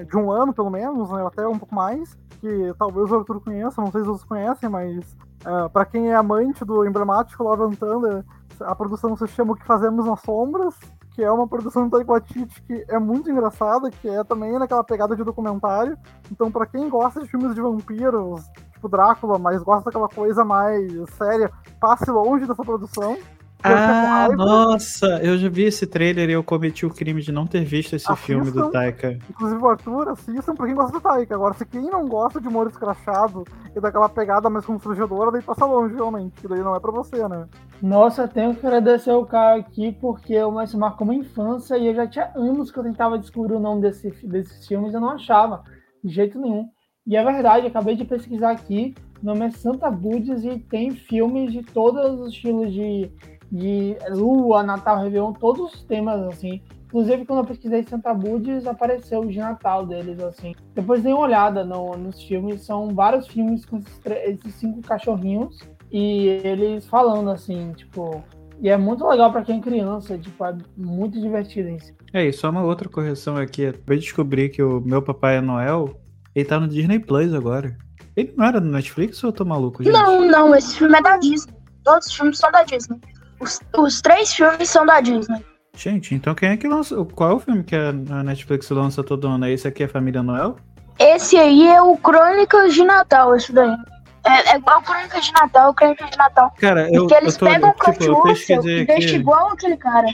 D: de um ano, pelo menos, né, até um pouco mais, que talvez o Arthur conheça, não sei se vocês conhecem, mas uh, ah, para quem é amante do emblemático Love Thunder, a produção se chama O Que Fazemos nas Sombras, que é uma produção do Taika que é muito engraçada, que é também naquela pegada de documentário. Então, para quem gosta de filmes de vampiros, tipo Drácula, mas gosta daquela coisa mais séria, passe longe dessa produção.
A: Ah, nossa, eu já vi esse trailer e eu cometi o crime de não ter visto esse assistam, filme do Taika.
D: Inclusive o Arthur, assistam pra quem gosta do Taika. Agora, se quem não gosta de humor escrachado e daquela pegada mais constrangedora, daí passa longe, realmente, que daí não é pra você, né?
C: Nossa, tenho que agradecer o cara aqui, porque eu me marcou uma infância e eu já tinha anos que eu tentava descobrir o nome desse, desses filmes e eu não achava, de jeito nenhum. E é verdade, acabei de pesquisar aqui, o nome é Santa Budes e tem filmes de todos os estilos de de Lua, Natal, Réveillon, todos os temas, assim. Inclusive, quando eu pesquisei Santa Budes, apareceu o de Natal deles, assim. Depois dei uma olhada no, nos filmes, são vários filmes com esses, esses, cinco cachorrinhos e eles falando, assim, tipo... E é muito legal para quem é criança, tipo, é muito divertido isso.
A: É, e só uma outra correção aqui. Eu descobri que o meu Papai Noel, ele tá no Disney Plus agora. Ele não era no Netflix ou eu tô maluco, gente?
B: Não, não, esse filme é da Disney. Todos os filmes são da Disney. Os, os três filmes são da Disney.
A: Gente, então quem é que lança? Qual é o filme que a Netflix lança todo ano? Esse aqui é Família Noel?
B: Esse aí é o Crônicas de Natal, esse daí. É, é igual Crônicas de Natal, Crônicas de Natal.
A: Cara, eu,
B: Porque eles
A: eu tô,
B: pegam o
A: tipo, eu
B: pesquisei e deixam igual aquele cara.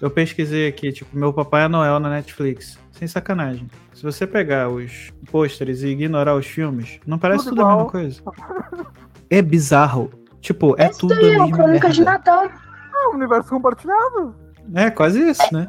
A: Eu pesquisei aqui, tipo, meu Papai é Noel na Netflix. Sem sacanagem. Se você pegar os pôsteres e ignorar os filmes, não parece tudo, tudo a mesma coisa. É bizarro. Tipo, é
B: Esse
A: tudo
B: daí,
A: a mesma
B: é o Crônicas de Natal.
D: Ah, universo compartilhado.
A: É, quase isso, né?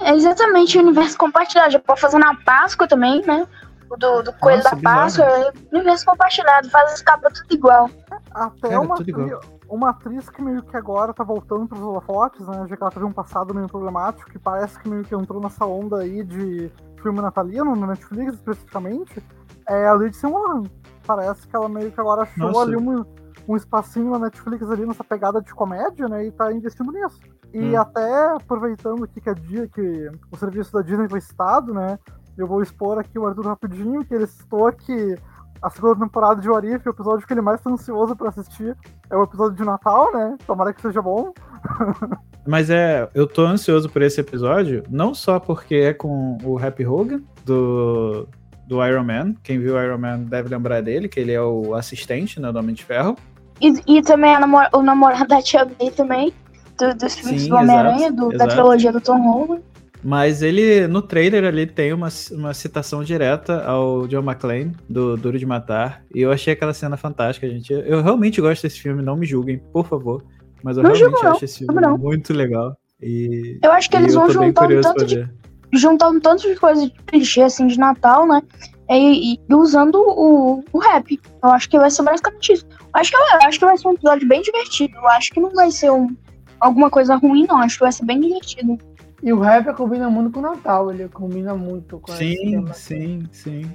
B: É, é exatamente o universo compartilhado. Já pode fazer na Páscoa também, né? O do, do coelho Nossa, da Páscoa. É universo compartilhado, faz as capas tudo igual.
D: Até Cara, uma, igual. uma atriz que meio que agora tá voltando pros holofotes, né? Já que ela teve um passado meio problemático, que parece que meio que entrou nessa onda aí de filme natalino, no Netflix especificamente, é a Lindsay Lohan. Parece que ela meio que agora achou Nossa. ali uma um espacinho na Netflix ali nessa pegada de comédia, né? E tá investindo nisso. E hum. até aproveitando aqui que é dia que o serviço da Disney foi citado, né? Eu vou expor aqui o Arthur rapidinho, que ele citou que a segunda temporada de Warif, o episódio que ele mais tá ansioso para assistir, é o episódio de Natal, né? Tomara que seja bom.
A: Mas é, eu tô ansioso por esse episódio, não só porque é com o Happy Hogan, do, do Iron Man. Quem viu Iron Man deve lembrar dele, que ele é o assistente né, do Homem de Ferro.
B: E, e também namor o namorado da Tia May também, do, dos filmes do Homem-Aranha, da trilogia do Tom Holland.
A: Mas ele, no trailer ali, tem uma, uma citação direta ao John McClane, do Duro de Matar. E eu achei aquela cena fantástica, gente. Eu realmente gosto desse filme, não me julguem, por favor. Mas eu não realmente julgo, acho esse filme não. muito legal. E,
B: eu acho que eles vão juntar um tanto de, juntar um tanto de coisa de clichê, assim, de Natal, né? e, e usando o, o rap. Eu acho que vai ser basicamente isso. Eu acho que, acho que vai ser um episódio bem divertido. Eu acho que não vai ser um, alguma coisa ruim, não. Acho que vai ser bem divertido.
C: E o rap combina muito com o Natal, ele combina muito com esse
A: Sim,
C: tema.
A: sim, sim.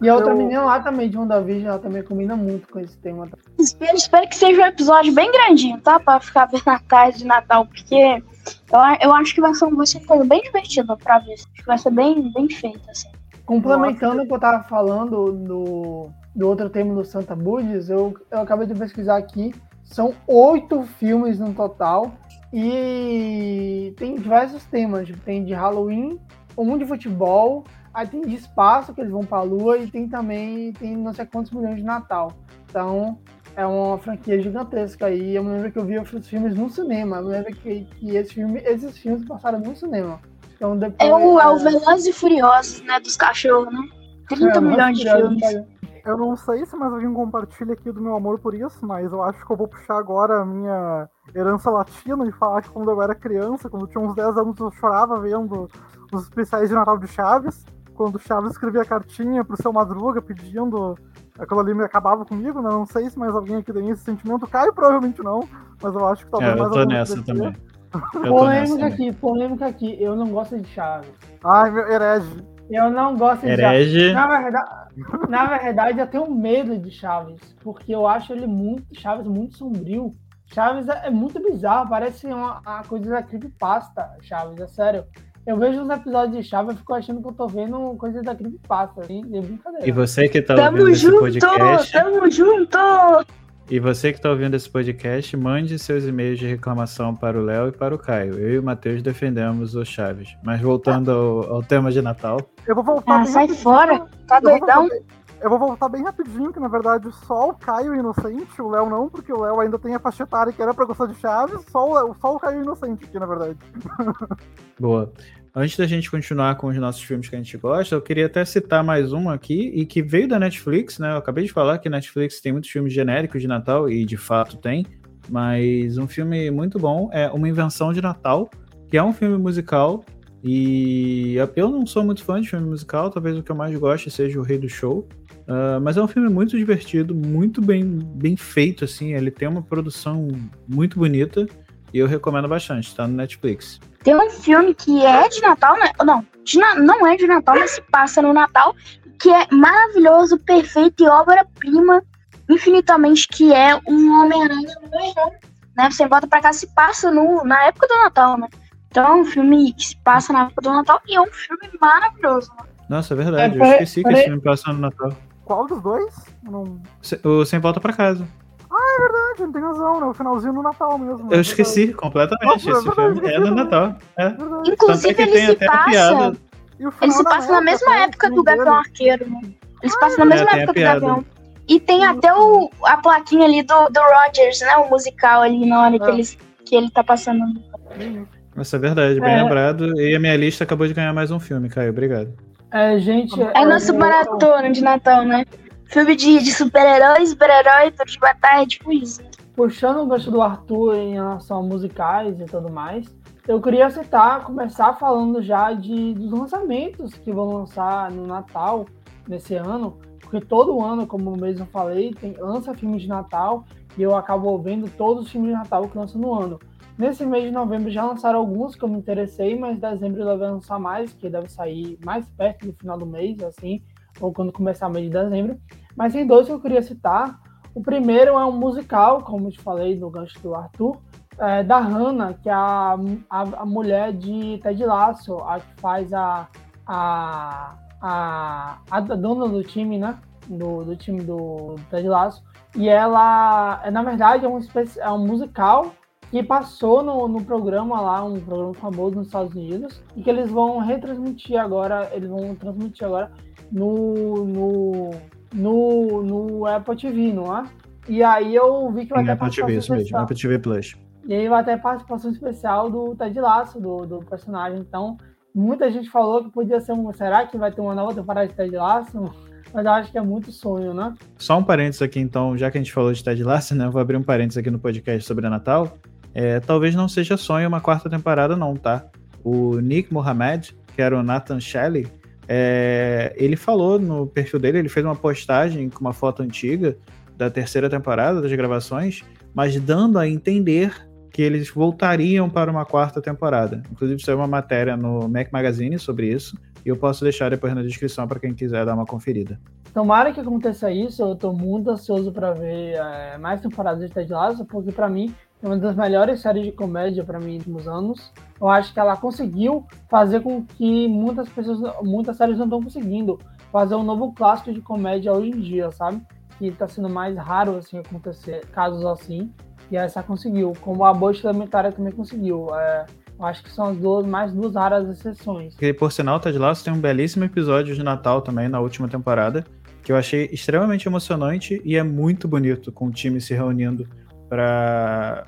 C: E a outra
D: Eu-
C: menina lá também, de WandaVision, ela também combina muito com esse tema.
B: Espero, espero que seja um episódio bem grandinho, tá? Pra ficar vendo na tarde de Natal, porque eu, eu acho que vai ser, um- vai ser uma coisa bem divertida pra ver. Acho que vai ser bem, bem feito, assim.
C: Complementando o que eu tava falando do, do outro tema do Santa Buddies, eu, eu acabei de pesquisar aqui. São oito filmes no total. E tem diversos temas. Tipo, tem de Halloween, um de futebol, aí tem de espaço, que eles vão pra lua, e tem também, tem não sei quantos milhões de Natal. Então, é uma franquia gigantesca aí. Eu me lembro que eu vi os filmes no cinema. Eu me lembro que, que esse filme, esses filmes passaram no cinema. Então, depois,
B: É o, é o Velozes e Furiosos, né? Dos cachorros, né? 30
C: É,
B: milhões de filmes.
D: Eu não sei se mais alguém compartilha aqui do meu amor por isso, mas eu acho que eu vou puxar agora a minha herança latina e falar que quando eu era criança, quando eu tinha uns 10 anos, eu chorava vendo os especiais de Natal de Chaves. Quando o Chaves escrevia cartinha pro seu Madruga pedindo. Aquilo ali me acabava comigo, né? Não sei se mais alguém aqui tem esse sentimento. Caio provavelmente não, mas eu acho que talvez
A: É, eu
D: mais alguém
A: também. Eu tô nessa
C: Polêmica
A: também.
C: aqui, polêmica aqui. Eu não gosto de Chaves.
D: Ai, meu herege.
C: Eu não gosto de Chaves. Na verdade, na verdade, eu tenho medo de Chaves, porque eu acho ele muito Chaves muito sombrio. Chaves é, é muito bizarro, parece uma, uma coisa da creepypasta, Chaves, é sério. Eu vejo uns episódios de Chaves e fico achando que eu tô vendo coisa da creepypasta, assim, de brincadeira.
A: E você que tá ouvindo
B: Tamo
A: esse
B: junto!
A: podcast,
B: Tamo junto!
A: E você que tá ouvindo esse podcast, mande seus e-mails de reclamação para o Léo e para o Caio. Eu e o Matheus defendemos o Chaves. Mas voltando ao, ao tema de Natal,
D: Eu vou voltar
B: Ah, sai fora! Tá doidão?
D: Eu vou voltar bem rapidinho, que na verdade só o Caio Inocente, o Léo não, porque o Léo ainda tem a faixa etária que era pra gostar de Chaves, só o, Léo- só o Caio Inocente aqui, na verdade.
A: boa. Antes da gente continuar com os nossos filmes que a gente gosta, eu queria até citar mais um aqui, e que veio da Netflix, né? Eu acabei de falar que Netflix tem muitos filmes genéricos de Natal, e de fato tem, mas um filme muito bom é Uma Invenção de Natal, que é um filme musical, e eu não sou muito fã de filme musical, talvez o que eu mais goste seja O Rei do Show, ah, mas é um filme muito divertido, muito bem, bem feito, assim, ele tem uma produção muito bonita, e eu recomendo bastante, tá no Netflix.
B: Tem um filme que é de Natal, né? Não, de na- não é de Natal, mas se passa no Natal, que é maravilhoso, perfeito e obra-prima, infinitamente, que é um Homem-Aranha no Verão. Né? Você volta pra cá, se passa no, na época do Natal, né? Então é um filme que se passa na época do Natal e é um filme maravilhoso. Né?
A: Nossa, é verdade.
C: É,
A: eu esqueci que
C: peraí.
A: esse filme passa no Natal.
D: Qual dos dois? Não...
A: O Sem Volta pra Casa.
D: Verdade, não tem razão, né? O finalzinho no Natal mesmo. né?
A: Eu esqueci completamente.
D: Nossa, é
A: esse
D: verdade,
A: filme é no
D: também.
A: Natal. É.
D: Verdade.
A: Tanto é
B: Inclusive,
A: que
B: ele
A: tem
B: se passa.
A: piada.
D: E o
B: Ele se passa na mesma época do Gavião. Arqueiro, né? Eles passam na
A: É,
B: mesma época do. Gavião. E tem até o, a plaquinha ali do, do Rogers, né? O musical ali na hora que,
D: É.
B: eles, que ele tá passando.
A: Nossa, é verdade, bem
C: É.
A: lembrado. E a minha lista acabou de ganhar mais um filme, Caio. Obrigado.
C: É, gente.
B: É nosso maratona de Natal, né? Filme de, de super-herói, super-herói, tudo de batalha, tipo isso.
C: puxando o gancho do Arthur em relação a musicais e tudo mais, eu queria citar, começar falando já de, dos lançamentos que vão lançar no Natal nesse ano, porque todo ano, como mesmo falei, tem, lança filmes de Natal e eu acabo vendo todos os filmes de Natal que lançam no ano. Nesse mês de novembro já lançaram alguns que eu me interessei, mas dezembro deve lançar mais, que deve sair mais perto do final do mês, assim, ou quando começar o mês de dezembro. Mas tem dois que eu queria citar. O primeiro é um musical, como eu te falei no gancho do Arthur, é, da Hannah, que é a, a, a mulher de Ted Lasso, a que faz a, a, a, a dona do time, né? Do, do time do Ted Lasso. E ela, é, na verdade, é um, é um musical que passou no, no programa lá, um programa famoso nos Estados Unidos, e que eles vão retransmitir agora, eles vão transmitir agora no, no, no, no Apple TV, não é? E aí eu vi que vai ter
A: Apple TV,
C: participação
A: isso mesmo. Apple TV Plus.
C: E aí vai ter participação especial do Ted Lasso, do, do personagem. Então, muita gente falou que podia ser um. Será que vai ter uma nova temporada de Ted Lasso? Mas eu acho que é muito sonho, né?
A: Só um parênteses aqui, então, já que a gente falou de Ted Lasso, né? Eu vou abrir um parênteses aqui no podcast sobre Natal. É, talvez não seja sonho uma quarta temporada, não, tá? O Nick Mohamed, que era o Nathan Shelley, é, ele falou no perfil dele, ele fez uma postagem com uma foto antiga da terceira temporada das gravações, mas dando a entender que eles voltariam para uma quarta temporada. Inclusive, saiu uma matéria no Mac Magazine sobre isso, e eu posso deixar depois na descrição para quem quiser dar uma conferida.
C: Tomara que aconteça isso, eu tô muito ansioso para ver é, mais temporadas de Ted Lasso, porque para mim é uma das melhores séries de comédia para mim nos últimos anos. Eu acho que ela conseguiu fazer com que muitas pessoas, muitas séries não estão conseguindo fazer um novo clássico de comédia hoje em dia, sabe? Que tá sendo mais raro assim acontecer casos assim. E essa conseguiu, como a Boa Elementária também conseguiu. É, acho que são as duas mais duas raras exceções.
A: E por sinal, Ted Lasso tem um belíssimo episódio de Natal também na última temporada que eu achei extremamente emocionante e é muito bonito com o time se reunindo para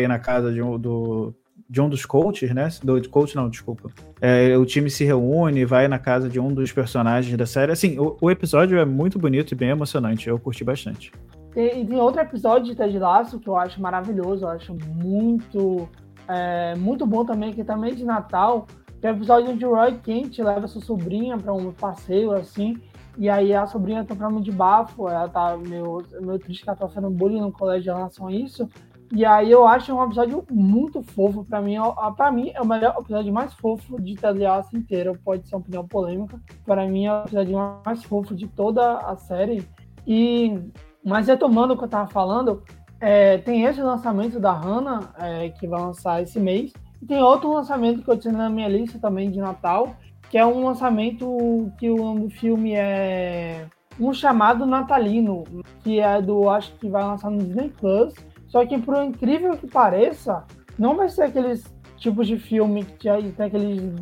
A: ir na casa de um, do, de um dos coaches, né? Do coach não, desculpa. É, o time se reúne, vai na casa de um dos personagens da série. Assim, o, o episódio é muito bonito e bem emocionante. Eu curti bastante.
C: E, tem outro episódio de Ted Lasso que eu acho maravilhoso, eu acho muito, é, muito bom também, que também é de Natal, que é o episódio onde o Roy Kent leva sua sobrinha para um passeio, assim, e aí a sobrinha tem um problema de bafo, ela tá meio, meio triste que ela tá sendo bullying no colégio em relação a isso. E aí eu acho um episódio muito fofo. Pra mim, para mim é o melhor episódio mais fofo de Ted Lasso inteiro. Pode ser uma opinião polêmica. Para mim é o episódio mais fofo de toda a série. E mas retomando o que eu tava falando, é, tem esse lançamento da Hannah, é, que vai lançar esse mês. E tem outro lançamento que eu tinha na minha lista também de Natal, que é um lançamento que o nome do filme é um chamado natalino, que é do acho que vai lançar no Disney Plus. Só que por incrível que pareça, não vai ser aqueles tipos de filme que tem aquele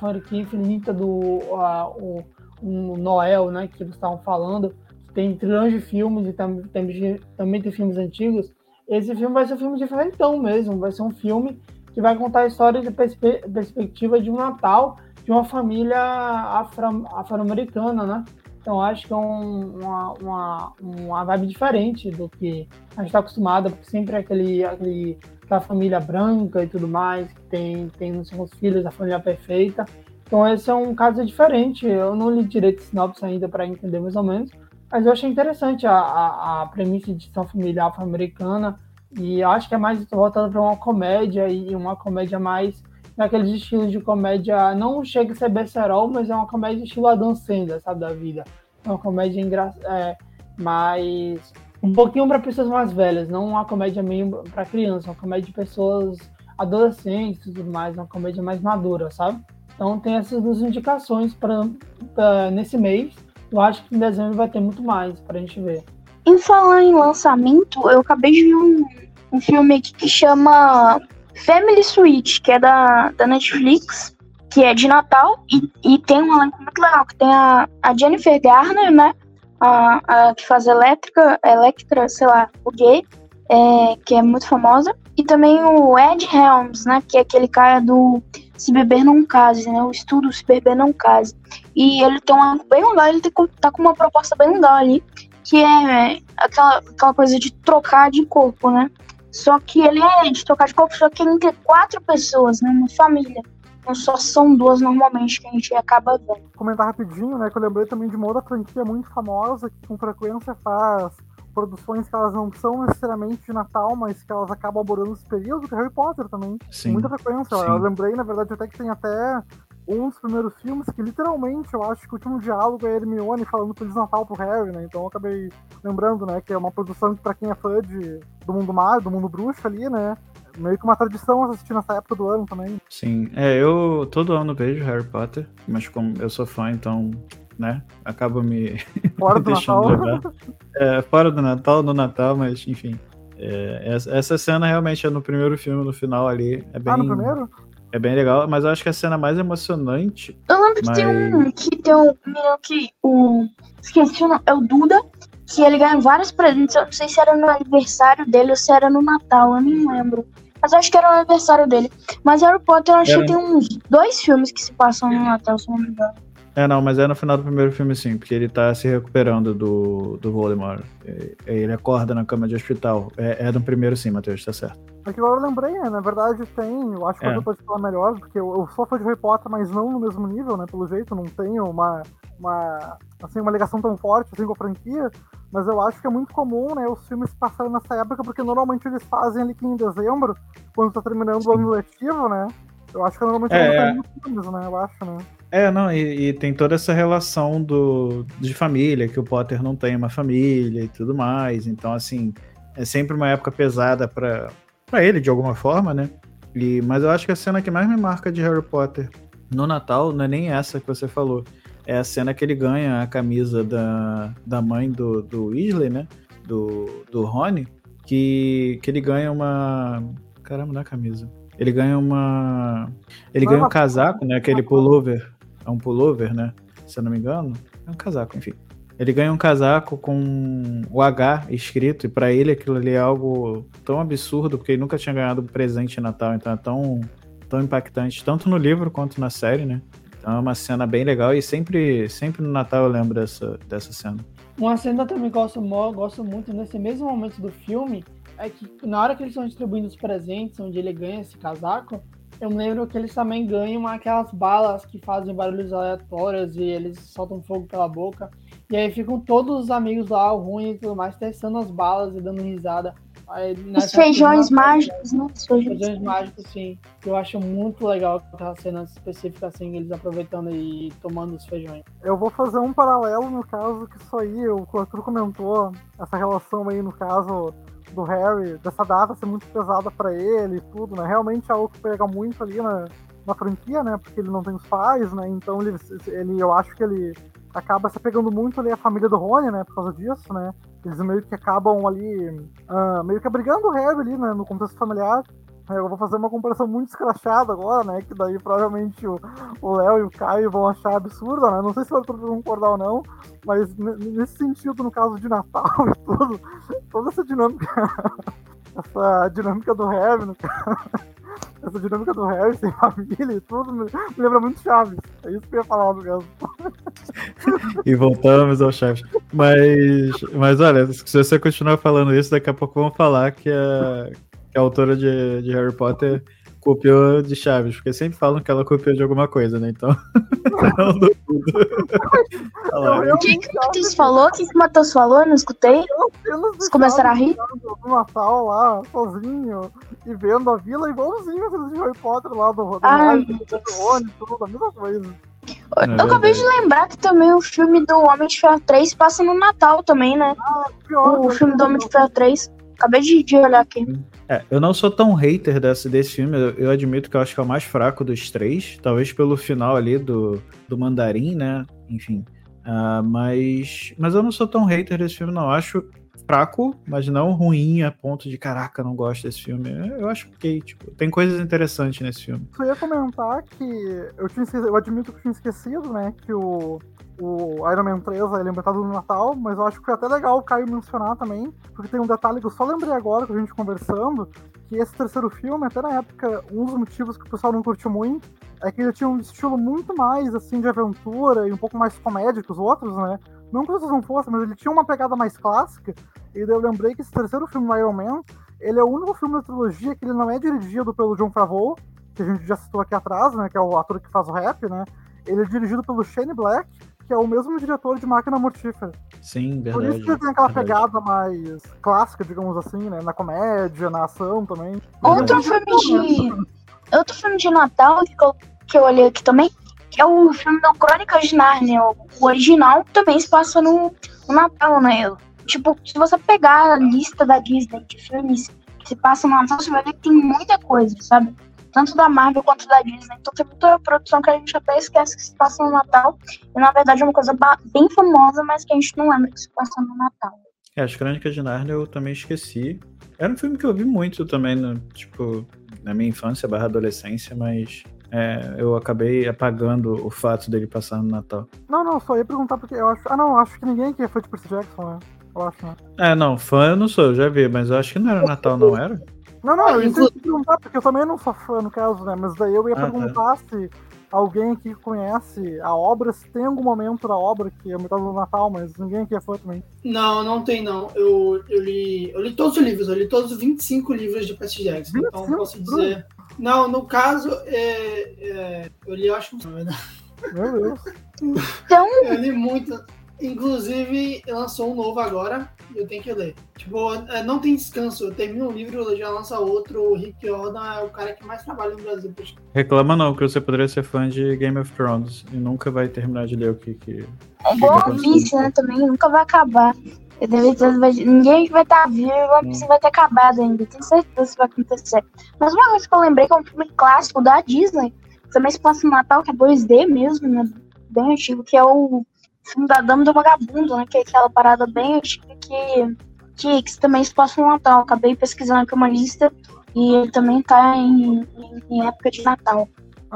C: franquia infinita do uh, o, Noel, né, que eles estavam falando. Tem trilhões de filmes e tam, tem, também tem filmes antigos. Esse filme vai ser um filme diferentão mesmo. Vai ser um filme que vai contar a história de perspe perspectiva de um Natal de uma família afro-americana, afro né? Então acho que é um, uma, uma, uma vibe diferente do que a gente está acostumado, porque sempre é aquele, aquele, aquela família branca e tudo mais, que tem, tem os filhos, a família perfeita. Então esse é um caso diferente. Eu não li direito sinopse ainda para entender mais ou menos, mas eu achei interessante a, a, a premissa de uma família afro-americana e acho que é mais voltada para uma comédia e uma comédia mais naqueles estilos de comédia, não chega a ser besterol, mas é uma comédia estilo Adam Sandler, sabe, da vida. É uma comédia engraçada, é, mais... um pouquinho para pessoas mais velhas, não uma comédia meio para criança, uma comédia de pessoas adolescentes e tudo mais, uma comédia mais madura, sabe? Então tem essas duas indicações para nesse mês. Eu acho que em dezembro vai ter muito mais para a gente ver.
B: Em falar em lançamento, eu acabei de ver um, um filme aqui que chama Family Suite, que é da, da Netflix, que é de Natal, e, e tem um elenco muito legal, que tem a, a Jennifer Garner, né? A, a que faz Elétrica, Electra, sei lá, o gay, é, que é muito famosa. E também o Ed Helms, né? Que é aquele cara do Se Beber Não Case, né? O estudo Se Beber Não Case. E ele tem um elenco bem legal, ele tem, tá com uma proposta bem legal ali, que é aquela, aquela coisa de trocar de corpo, né? Só que ele é de trocar de corpo, só que entre quatro pessoas, né? Uma família. Não só são duas normalmente que a gente acaba vendo.
D: Comentar rapidinho, né? Que eu lembrei também de uma outra franquia muito famosa que com frequência faz produções que elas não são necessariamente de Natal, mas que elas acabam abordando esse período, que é Harry Potter também.
A: Sim.
D: Muita frequência.
A: Sim.
D: Eu lembrei, na verdade, até que tem até um dos primeiros filmes que literalmente eu acho que o último diálogo é Hermione falando Feliz Natal pro Harry, né? Então eu acabei lembrando, né, que é uma produção que pra quem é fã de, do mundo mágico, do mundo bruxo ali, né? Meio que uma tradição assistir nessa época do ano também.
A: Sim, é, eu todo ano vejo Harry Potter, mas como eu sou fã, então, né, acaba me
D: fora do
A: deixando
D: Natal.
A: levar. É, fora do Natal, no Natal, mas enfim. É, essa, essa cena realmente é no primeiro filme, no final ali. É bem,
D: Ah, no primeiro?
A: É bem legal, mas eu acho que a cena mais emocionante.
B: Eu lembro que
A: Mas-
B: tem um que tem um menino que o. Esqueci o nome, é o Duda, que ele ganha vários presentes. Eu não sei se era no aniversário dele ou se era no Natal, eu nem lembro. Mas eu acho que era no aniversário dele. Mas Harry Potter, eu acho
A: Era.
B: que tem uns dois filmes que se passam no Natal, se não me engano.
A: É, não, mas é no final do primeiro filme, sim, porque ele tá se recuperando do, do Voldemort. É, Ele acorda na cama de hospital. É, é no primeiro, sim, Matheus, tá certo.
D: É que agora eu lembrei, né? Na verdade tem, eu acho que
A: É.
D: você pode falar melhor, porque eu, eu sou fã de Harry Potter, mas não no mesmo nível, né? Pelo jeito, não tenho uma, uma, assim, uma ligação tão forte assim com a franquia, mas eu acho que é muito comum, né, os filmes passarem nessa época, porque normalmente eles fazem ali que em dezembro, quando tá terminando
A: Sim.
D: o ano letivo, né? Eu acho que normalmente
A: É,
D: é,
A: é.
D: filmes, né? Eu acho, né?
A: É, não, e, e tem toda essa relação do, de família, que o Potter não tem uma família e tudo mais. Então, assim, é sempre uma época pesada pra, pra ele, de alguma forma, né? E, mas eu acho que a cena que mais me marca de Harry Potter no Natal não é nem essa que você falou. É a cena que ele ganha a camisa da, da mãe do, do Weasley, né? Do, do Rony, que, que ele ganha uma. Caramba, não é camisa. Ele ganha uma. Ele
D: é
A: ganha um casaco, né? Aquele pullover. É um pullover, né? Se eu não me engano. É um casaco, enfim. Ele ganha um casaco com o H escrito, e pra ele aquilo ali é algo tão absurdo, porque ele nunca tinha ganhado um presente de Natal, então é tão, tão impactante, tanto no livro quanto na série, né? Então é uma cena bem legal e sempre, sempre no Natal eu lembro dessa, dessa cena.
C: Uma cena que eu também gosto, gosto muito nesse mesmo momento do filme é que na hora que eles estão distribuindo os presentes, onde ele ganha esse casaco, eu me lembro que eles também ganham aquelas balas que fazem barulhos aleatórios e eles soltam fogo pela boca. E aí ficam todos os amigos lá, o ruim e tudo mais, testando as balas e dando risada. Aí,
B: Os feijões mágicos, né? Os feijões.
C: Feijões mágicos, sim. Eu acho muito legal aquelas cenas específicas, assim, eles aproveitando e tomando os feijões.
D: Eu vou fazer um paralelo no caso que isso aí, o Arthur comentou, essa relação aí no caso do Harry, dessa data ser muito pesada pra ele e tudo, né? Realmente é algo que pega muito ali na, na franquia, né? Porque ele não tem os pais, né? Então ele, ele eu acho que ele acaba se pegando muito ali a família do Rony, né? Por causa disso, né? Eles meio que acabam ali, ah, meio que abrigando o Harry ali, né? No contexto familiar. Eu vou fazer uma comparação muito escrachada agora, né? Que daí provavelmente o Léo e o Caio vão achar absurda, né? Não sei se vai concordar ou não, mas nesse sentido, no caso de Natal e tudo, toda essa dinâmica, essa dinâmica do caso, essa dinâmica do Harry sem família e tudo, me, lembra muito Chaves. É isso que eu ia falar, no caso.
A: E voltamos ao Chaves. Mas, mas olha, se você continuar falando isso, daqui a pouco vão falar que a, que a autora de, de Harry Potter copiou de Chaves, porque sempre falam que ela copiou de alguma coisa, né? Então, não duvido. Olha lá.
D: Eu
B: O que, que o Matheus falou? O que, que o Matheus falou? Eu não escutei. Vocês começaram a rir?
D: no Natal lá, sozinho, e vendo a vila igualzinho aqueles de Harry Potter lá do,
B: meu
D: do. Rony, tudo, a mesma coisa.
A: É
B: Eu acabei de lembrar que também o filme do Homem de Ferro 3 passa no Natal também, né?
D: Pior,
B: O filme do Homem de Ferro 3. Acabei de, de olhar aqui.
A: É, eu não sou tão hater desse, desse filme, eu, eu admito que eu acho que é o mais fraco dos três, talvez pelo final ali do, do Mandarim, né? Enfim. Ah, mas, mas eu não sou tão hater desse filme, não. Eu acho fraco, mas não ruim a ponto de caraca, não gosto desse filme. Eu acho ok, tipo, tem coisas interessantes nesse filme.
D: Eu ia comentar que eu, tinha esquecido, eu admito que eu tinha esquecido, né, que o, o Iron Man 3 ele é ambientado no Natal, mas eu acho que foi até legal o Caio mencionar também, porque tem um detalhe que eu só lembrei agora com a gente conversando, que esse terceiro filme, até na época, um dos motivos que o pessoal não curtiu muito, é que ele tinha um estilo muito mais, assim, de aventura e um pouco mais comédia que os outros, né, não que outros não fossem, mas ele tinha uma pegada mais clássica, e daí eu lembrei que esse terceiro filme, Iron Man, ele é o único filme da trilogia que ele não é dirigido pelo John Favreau, que a gente já citou aqui atrás, né, que é o ator que faz o rap, né, ele é dirigido pelo Shane Black, que é o mesmo diretor de Máquina Mortífera.
A: Sim,
D: Por
A: verdade.
D: isso que ele tem aquela
A: verdade.
D: pegada mais clássica, digamos assim, né, na comédia, na ação também.
B: Outro filme de. Outro filme de Natal que eu, que eu olhei aqui também, que é o filme do Crônicas de Nárnia. O original também se passa no, no Natal, né? Tipo, se você pegar a lista da Disney de filmes que se passam no Natal, você vai ver que tem muita coisa, sabe? Tanto da Marvel quanto da Disney. Então tem muita produção que a gente até esquece que se passa no Natal. E na verdade é uma coisa bem famosa, mas que a gente não lembra que se passa no Natal.
A: É, as Crônicas de Narnia eu também esqueci. Era um filme que eu vi muito também, no, tipo, na minha infância barra adolescência, mas é, eu acabei apagando o fato dele passar no Natal.
D: Não, não, só ia perguntar porque eu acho. Ah, não, acho que ninguém aqui é fã de Percy Jackson, né? Eu acho, né?
A: É, não, fã eu não sou, eu já vi, mas eu acho que não era Natal, não era?
D: Não, não, eu ia
C: Inclu-
D: perguntar, porque eu também não sou fã, no caso, né? Mas daí eu ia
A: Ah, tá.
D: perguntar se, alguém aqui que conhece a obra, se tem algum momento da obra que é metade do Natal, mas ninguém aqui é fã também.
C: Não, não tem não. Eu, eu, li, eu li todos os livros, eu li todos os 25 livros de Percy Jackson. Então posso dizer. Não, no caso, é, é, eu li, eu acho que.
D: Meu Deus.
B: Então,
C: Eu li muito. Inclusive, lançou um novo agora e eu tenho que ler. Tipo, é, não tem descanso. Eu termino um livro, já lança outro. O Rick Jordan é o cara que mais trabalha no Brasil.
A: Reclama não, que você poderia ser fã de Game of Thrones e nunca vai terminar de ler o que. que...
B: é igual One Piece, né? Também nunca vai acabar. Eu tenho certeza, vai- Ninguém vai estar vivo e One Piece vai ter acabado ainda. Tenho certeza que vai acontecer. Mas uma coisa que eu lembrei que é um filme clássico da Disney, também se passa no Natal, que é 2D mesmo, né? Bem antigo, que é o filme da Dama do Vagabundo, né? Que é aquela parada bem antiga que, que, que também se passa no Natal. Acabei pesquisando aqui uma lista e ele também tá em, em- em época de Natal.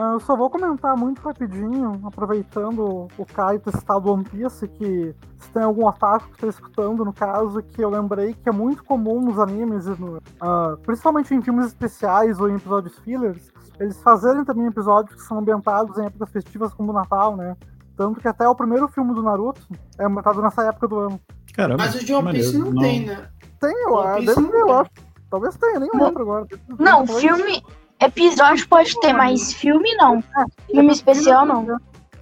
D: Ah, Eu só vou comentar muito rapidinho, aproveitando o Caio ter citado One Piece, que se tem algum otaku que está escutando, no caso, que eu lembrei que é muito comum nos animes, e no- ah, principalmente em filmes especiais ou em episódios fillers, eles fazerem também episódios que são ambientados em épocas festivas como o Natal, né? Tanto que até o primeiro filme do Naruto é ambientado nessa época do ano.
A: Caramba.
C: Mas o de One Piece
A: maneiro.
C: não, tem, né?
D: Tem, eu,
C: One Piece não
D: acho. Talvez tenha, nem lembro agora.
B: Não,
D: Foi?
B: filme. Episódio pode ter, mas filme não. Filme especial não.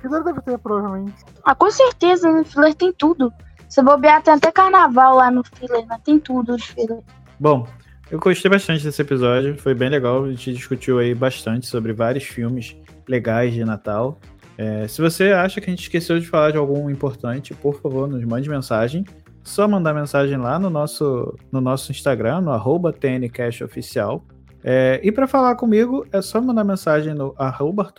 D: Filler deve ter, provavelmente.
B: Ah, com certeza, no filler tem tudo. Se bobear, tem até carnaval lá no filler, mas tem tudo de filler.
A: Bom, eu gostei bastante desse episódio, foi bem legal. A gente discutiu aí bastante sobre vários filmes legais de Natal. É, se você acha que a gente esqueceu de falar de algum importante, por favor, nos mande mensagem. Só mandar mensagem lá no nosso, no nosso Instagram, no arroba TNCashOficial. É, e para falar comigo, é só mandar mensagem no arroba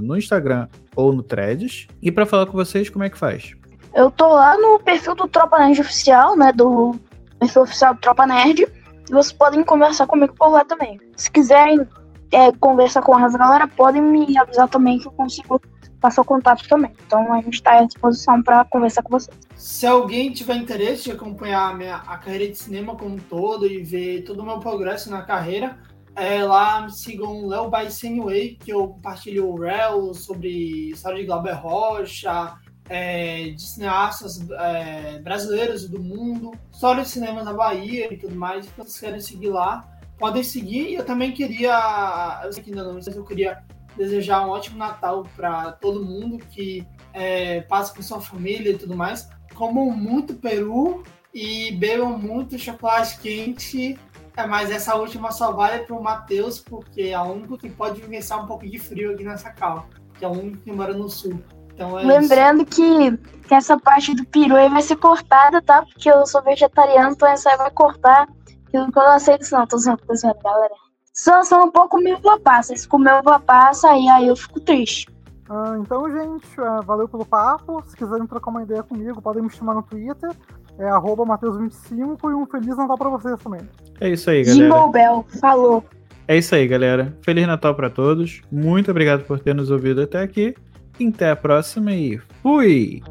A: no Instagram ou no Threads. E para falar com vocês, como é que faz?
B: Eu tô lá no perfil do Tropa Nerd Oficial, né? Do perfil oficial do Tropa Nerd. E vocês podem conversar comigo por lá também. Se quiserem é, conversar com a galera, podem me avisar também que eu consigo passar o contato também. Então a gente tá à disposição pra conversar com vocês.
C: Se alguém tiver interesse de acompanhar a, minha, a carreira de cinema como um todo e ver todo o meu progresso na carreira, é, lá sigam Léo by que eu compartilho o sobre história de Glauber Rocha, é, de cineastas é, brasileiros do mundo, história de cinema na Bahia e tudo mais. Se vocês querem seguir lá, podem seguir. E eu também queria, eu sei que ainda não, mas eu queria desejar um ótimo Natal para todo mundo que é, passe com sua família e tudo mais. Comam muito peru e bebam muito chocolate quente. É, mas essa última só vale para o Matheus, porque é o único que pode vivenciar um pouco de frio aqui nessa cal, que é o único que mora no sul. Então é isso.
B: Lembrando que, que essa parte do peru aí vai ser cortada, tá? Porque eu sou vegetariano, então essa aí vai cortar. Eu não aceito isso, não. Tô zoando, tô zoando, galera. Só, só não pode comer uva passa. Se comer uva passa, aí, aí eu fico triste.
D: Ah, então, gente, ah, valeu pelo papo. Se quiserem trocar uma ideia comigo, podem me chamar no Twitter. É arroba Mateus25 e um Feliz Natal pra vocês também.
A: É isso aí, galera.
B: Jingle Bell, falou.
A: É isso aí, galera. Feliz Natal para todos. Muito obrigado por ter nos ouvido até aqui. Até a próxima e fui!